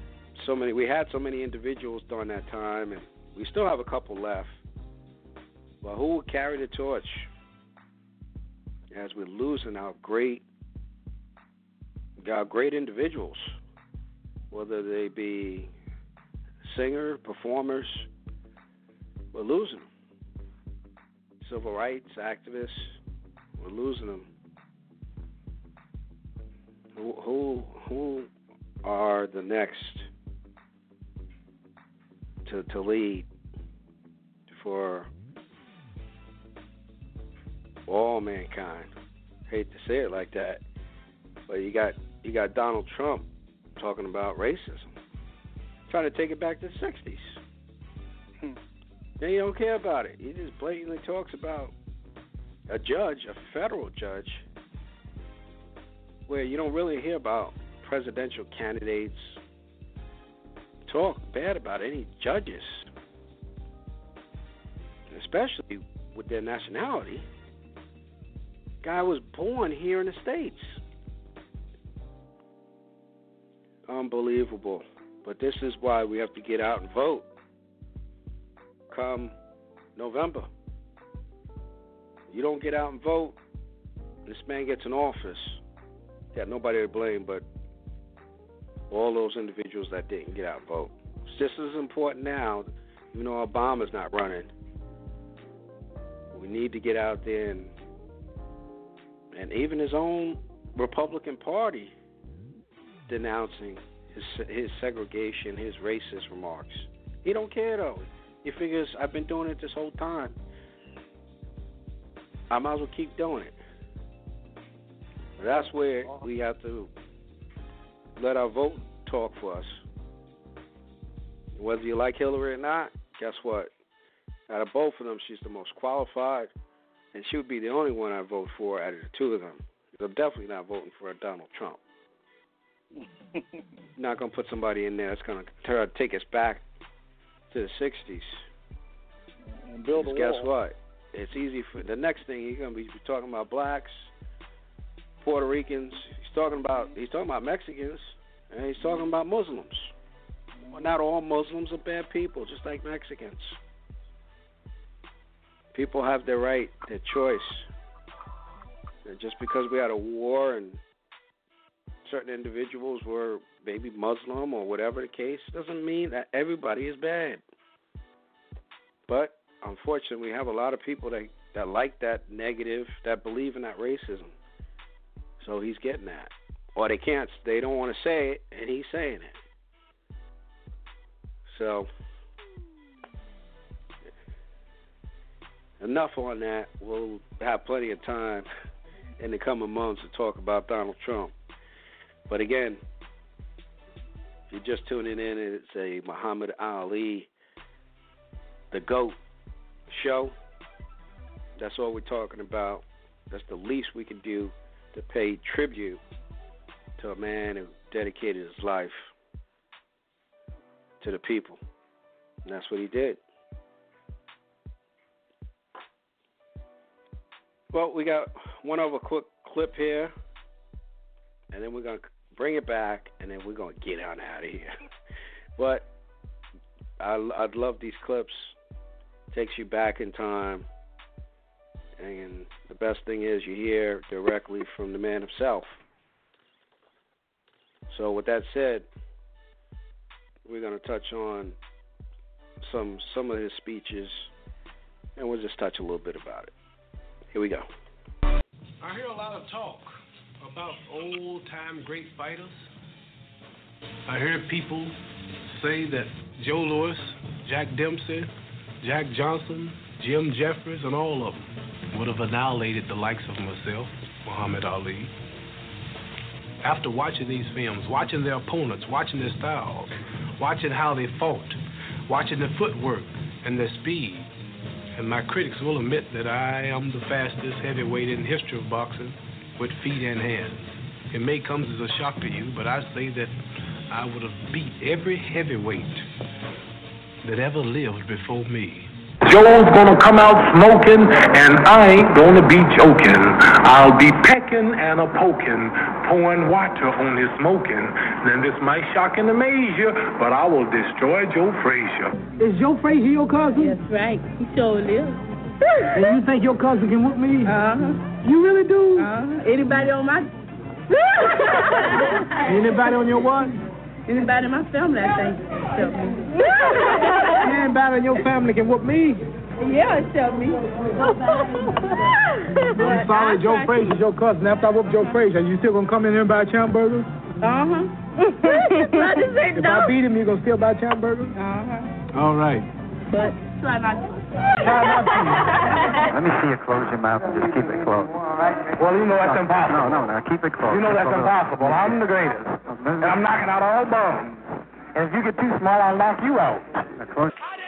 so many we had so many individuals during that time and we still have a couple left. But who will carry the torch as we're losing our great our great individuals, whether they be singer, performers, we're losing them. Civil rights activists, we're losing them. Who who, who are the next to to lead for all mankind? hate to say it like that, but you got you got Donald Trump talking about racism, trying to take it back to the '60s. Hmm. Then you don't care about it. He just blatantly talks about a judge, a federal judge, where you don't really hear about presidential candidates talk bad about any judges, especially with their nationality. Guy was born here in the States. Unbelievable. But this is why we have to get out and vote come November. You don't get out and vote, this man gets in office. Got nobody to blame but all those individuals that didn't get out and vote. It's just as important now, even though Obama's not running. We need to get out there and and even his own Republican Party denouncing his his segregation, his racist remarks. He don't care though. He figures I've been doing it this whole time. I might as well keep doing it. But that's where we have to let our vote talk for us. Whether you like Hillary or not, guess what? Out of both of them, she's the most qualified, and she would be the only one I vote for out of the two of them. I'm definitely not voting for Donald Trump. not to put somebody in there that's going to take us back to the '60s. And build a guess wall. what? It's easy for the next thing he's to be talking about blacks, Puerto Ricans. He's talking about he's talking about Mexicans, and he's talking about Muslims. Well, not all Muslims are bad people, just like Mexicans. People have their right, their choice. And just because we had a war and certain individuals were maybe Muslim or whatever the case, doesn't mean that everybody is bad. But unfortunately, we have a lot of people that that like that negative, that believe in that racism. So he's getting that, or they can't, they don't want to say it, and he's saying it. So enough on that. We'll have plenty of time in the coming months to talk about Donald Trump. But again, if you're just tuning in, it's a Muhammad Ali, the GOAT show. That's all we're talking about. That's the least we can do to pay tribute to a man who dedicated his life to the people. And that's what he did. Well, we got one other quick clip here, and then we're going to bring it back, and then we're to get on out of here. but I, I'd love these clips. Takes you back in time, and the best thing is you hear directly from the man himself. So, with that said, we're to touch on some some of his speeches, and we'll just touch a little bit about it. Here we go. I hear a lot of talk about old time great fighters. I hear people say that Joe Louis, Jack Dempsey, Jack Johnson, Jim Jeffries, and all of them would have annihilated the likes of myself, Muhammad Ali. After watching these films, watching their opponents, watching their styles, watching how they fought, watching the footwork and their speed. And my critics will admit that I am the fastest heavyweight in the history of boxing with feet and hands. It may come as a shock to you, but I say that I would have beat every heavyweight that ever lived before me. Joe's gonna come out smoking, and I ain't gonna be joking. I'll be pecking and a poking, pouring water on his smoking. Then this might shock and amaze you, but I will destroy Joe Frazier. Is Joe Frazier your cousin? That's right. He sure lives. and you think your cousin can whoop me? Uh huh. You really do? Uh-huh. Anybody on my Anybody on your what? Anybody in my family, I think, help me. Anybody in your family can whoop me. Yeah, help me. I'm sorry, Joe Frazier's your cousin. After I whoop Joe Frazier, you still gonna come in here and buy champ burgers? Uh huh. I just say If. I beat him, you gonna still buy champ burgers? Uh huh. All right. But try not to. Let me see you close your mouth and just keep it closed. Well, you know that's no, impossible. No, no, no, keep it closed. You know that's Close it. impossible. I'm the greatest. And I'm knocking out all bums. And if you get too small, I'll knock you out. Now, close. Oh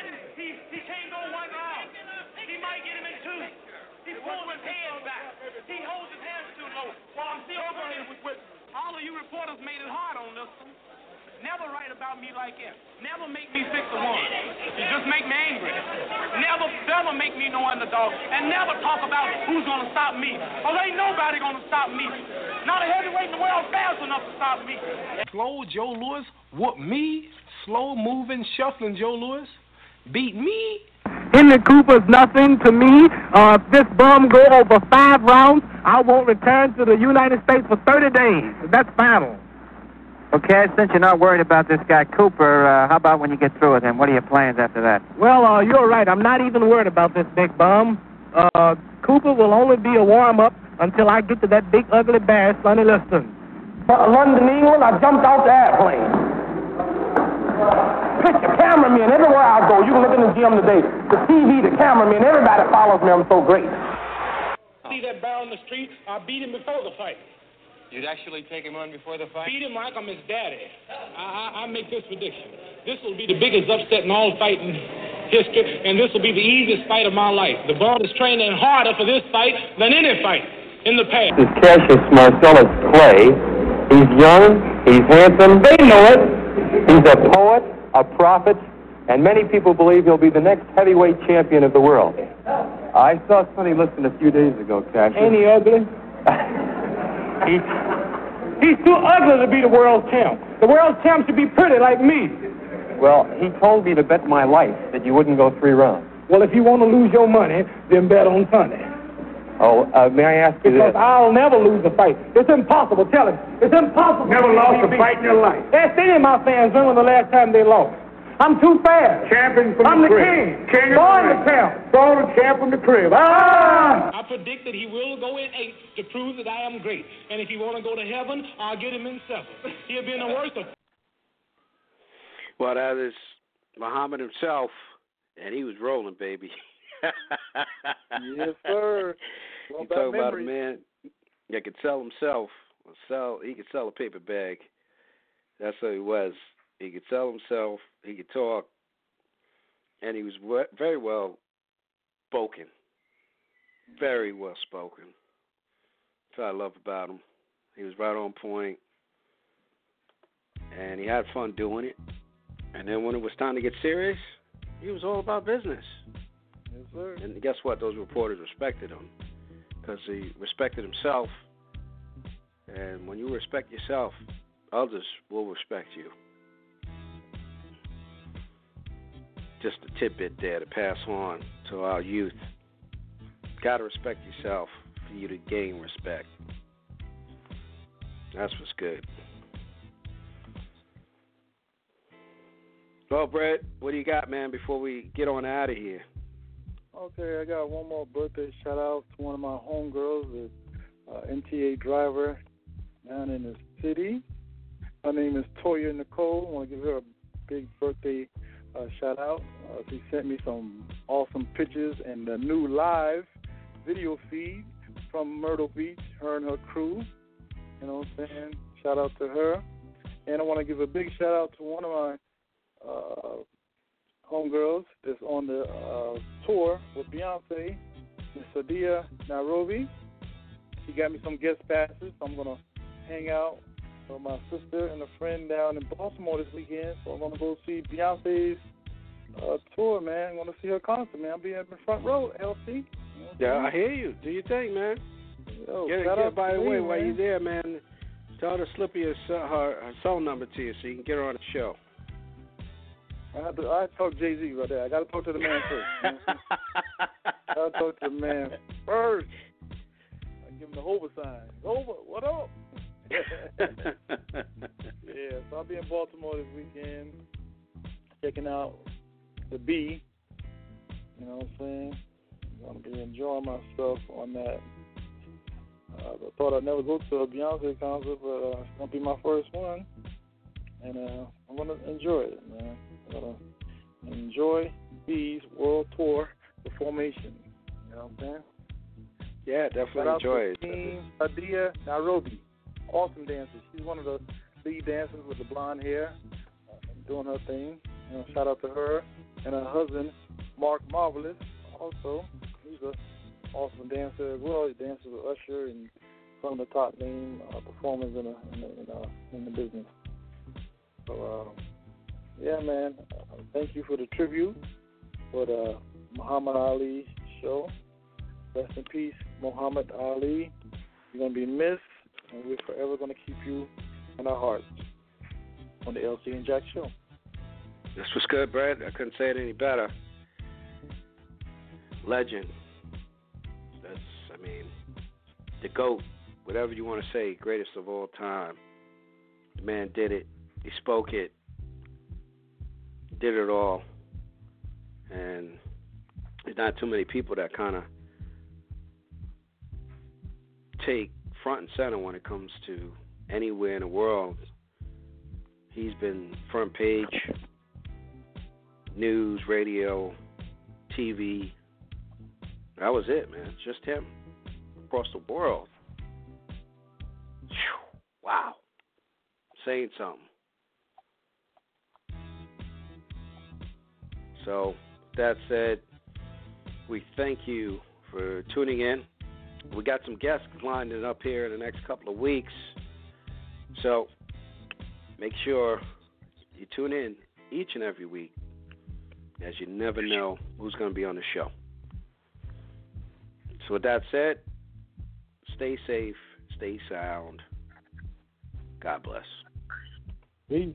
he holds his hands too low. Well, I'm still going with, with all of you reporters made it hard on this one. Never write about me like that. Never make me six to one. You just make me angry. Never, never make me no underdog. And never talk about who's gonna stop me. Cause ain't nobody gonna stop me. Not a heavyweight in the world fast enough to stop me. Slow Joe Louis, whoop me. Slow moving, shuffling Joe Louis, beat me. Henry Cooper's nothing to me. Uh, if this bum go over five rounds, I won't return to the United States for 30 days. That's final. Okay, since you're not worried about this guy Cooper, uh, how about when you get through with him? What are your plans after that? Well, uh, you're right. I'm not even worried about this big bum. Uh, Cooper will only be a warm-up until I get to that big ugly bear, Sonny Liston. Uh, London, England, I jumped out the airplane. Picture, cameramen, everywhere I go. You can look in the gym today. The TV, the cameramen, everybody follows me. I'm so great. See that bear on the street? I beat him before the fight. You'd actually take him on before the fight? Beat him like I'm his daddy. I, I, I make this prediction. This will be the biggest upset in all fighting history, and this will be the easiest fight of my life. The ball is training harder for this fight than any fight in the past. This is Cassius Marcellus Clay. He's young, he's handsome, they know it. He's a poet, a prophet, and many people believe he'll be the next heavyweight champion of the world. I saw Sonny Liston a few days ago, Cassius. Ain't he ugly? he, he's too ugly to be the world champ. The world champ should be pretty like me. Well, he told me to bet my life that you wouldn't go three rounds. Well, if you want to lose your money, then bet on Sonny. Oh, uh, may I ask you Because this? I'll never lose a fight. It's impossible. Tell him. It's impossible. Never lost a fight in your life. Ask any of my fans when was the last time they lost. I'm too fast. Champion from I'm the the crib. king. King of Born the the ring. champ. Born the champ from the crib. Ah! I predict that he will go in eight to prove that I am great. And if he want to go to heaven, I'll get him in seven. He'll be in the worst of Well, that is Muhammad himself, and he was rolling, baby. Yes, sir. You talk bad about a memories. man that could sell himself. Sell he could sell a paper bag. That's who he was. He could sell himself. He could talk, and he was very well spoken. Very well spoken. That's what I love about him. He was right on point, and he had fun doing it. And then when it was time to get serious, he was all about business. Yes, sir. And guess what? Those reporters respected him because he respected himself. And when you respect yourself, others will respect you. Just a tidbit there to pass on to our youth. Got to respect yourself for you to gain respect. That's what's good. Well, Brett, what do you got, man, before we get on out of here? Okay, I got one more birthday shout out to one of my homegirls, the uh, MTA driver down in the city. Her name is Toya Nicole. I want to give her a big birthday uh, shout out. Uh, she sent me some awesome pictures and the new live video feed from Myrtle Beach, her and her crew. You know what I'm saying? Shout out to her. And I want to give a big shout out to one of my uh, homegirls that's on the uh, tour with Beyonce, Miss Sadia Nairobi. She got me some guest passes, so I'm gonna hang out my sister and a friend down in Baltimore this weekend. So I'm gonna go see Beyonce's uh, tour, man. I'm gonna see her concert, man. I'll be in the front row, LC. You know Yeah, I hear you. Do your thing, man. Yo, get get out by the way while you're there, man. Tell her to slip your her, her phone number to you so you can get her on the show. I have to, I have to talk Jay Z right there. I got to talk to the man first. I got to talk to the man first. I give him the Hova sign. Hova, what up? Yeah, so I'll be in Baltimore this weekend, checking out the B. You know what I'm saying? I'm gonna be enjoying myself on that. Uh, I thought I'd never go to a Beyonce concert, but uh, it's gonna be my first one, and uh, I'm gonna enjoy it, man. I'm gonna enjoy B's World Tour, the formation. You know what I'm saying? Yeah, definitely enjoy it. Team Adia Nairobi. Awesome dancer. She's one of the lead dancers with the blonde hair, uh, doing her thing. You know, shout out to her and her husband, Mark Marvelous. Also, he's a awesome dancer as well. He dances with Usher and some of the top name uh, performers in the in the, in, uh, in the business. So, uh, yeah, man. Uh, thank you for the tribute for the Muhammad Ali show. Rest in peace, Muhammad Ali. You're gonna be missed, and we're forever gonna keep you in our hearts on the LC and Jack show. This was good, Brad. I couldn't say it any better. Legend. That's, I mean, the GOAT, whatever you want to say, greatest of all time. The man did it. He spoke it. Did it all. And there's not too many people that kind of take front and center when it comes to anywhere in the world. He's been front page, news, radio, TV. That was it, man. Just him across the world. Wow. Saying something. So, that said, we thank you for tuning in. We got some guests lining up here in the next couple of weeks. So, make sure you tune in each and every week as you never know who's going to be on the show. So, with that said, stay safe, stay sound. God bless. Peace.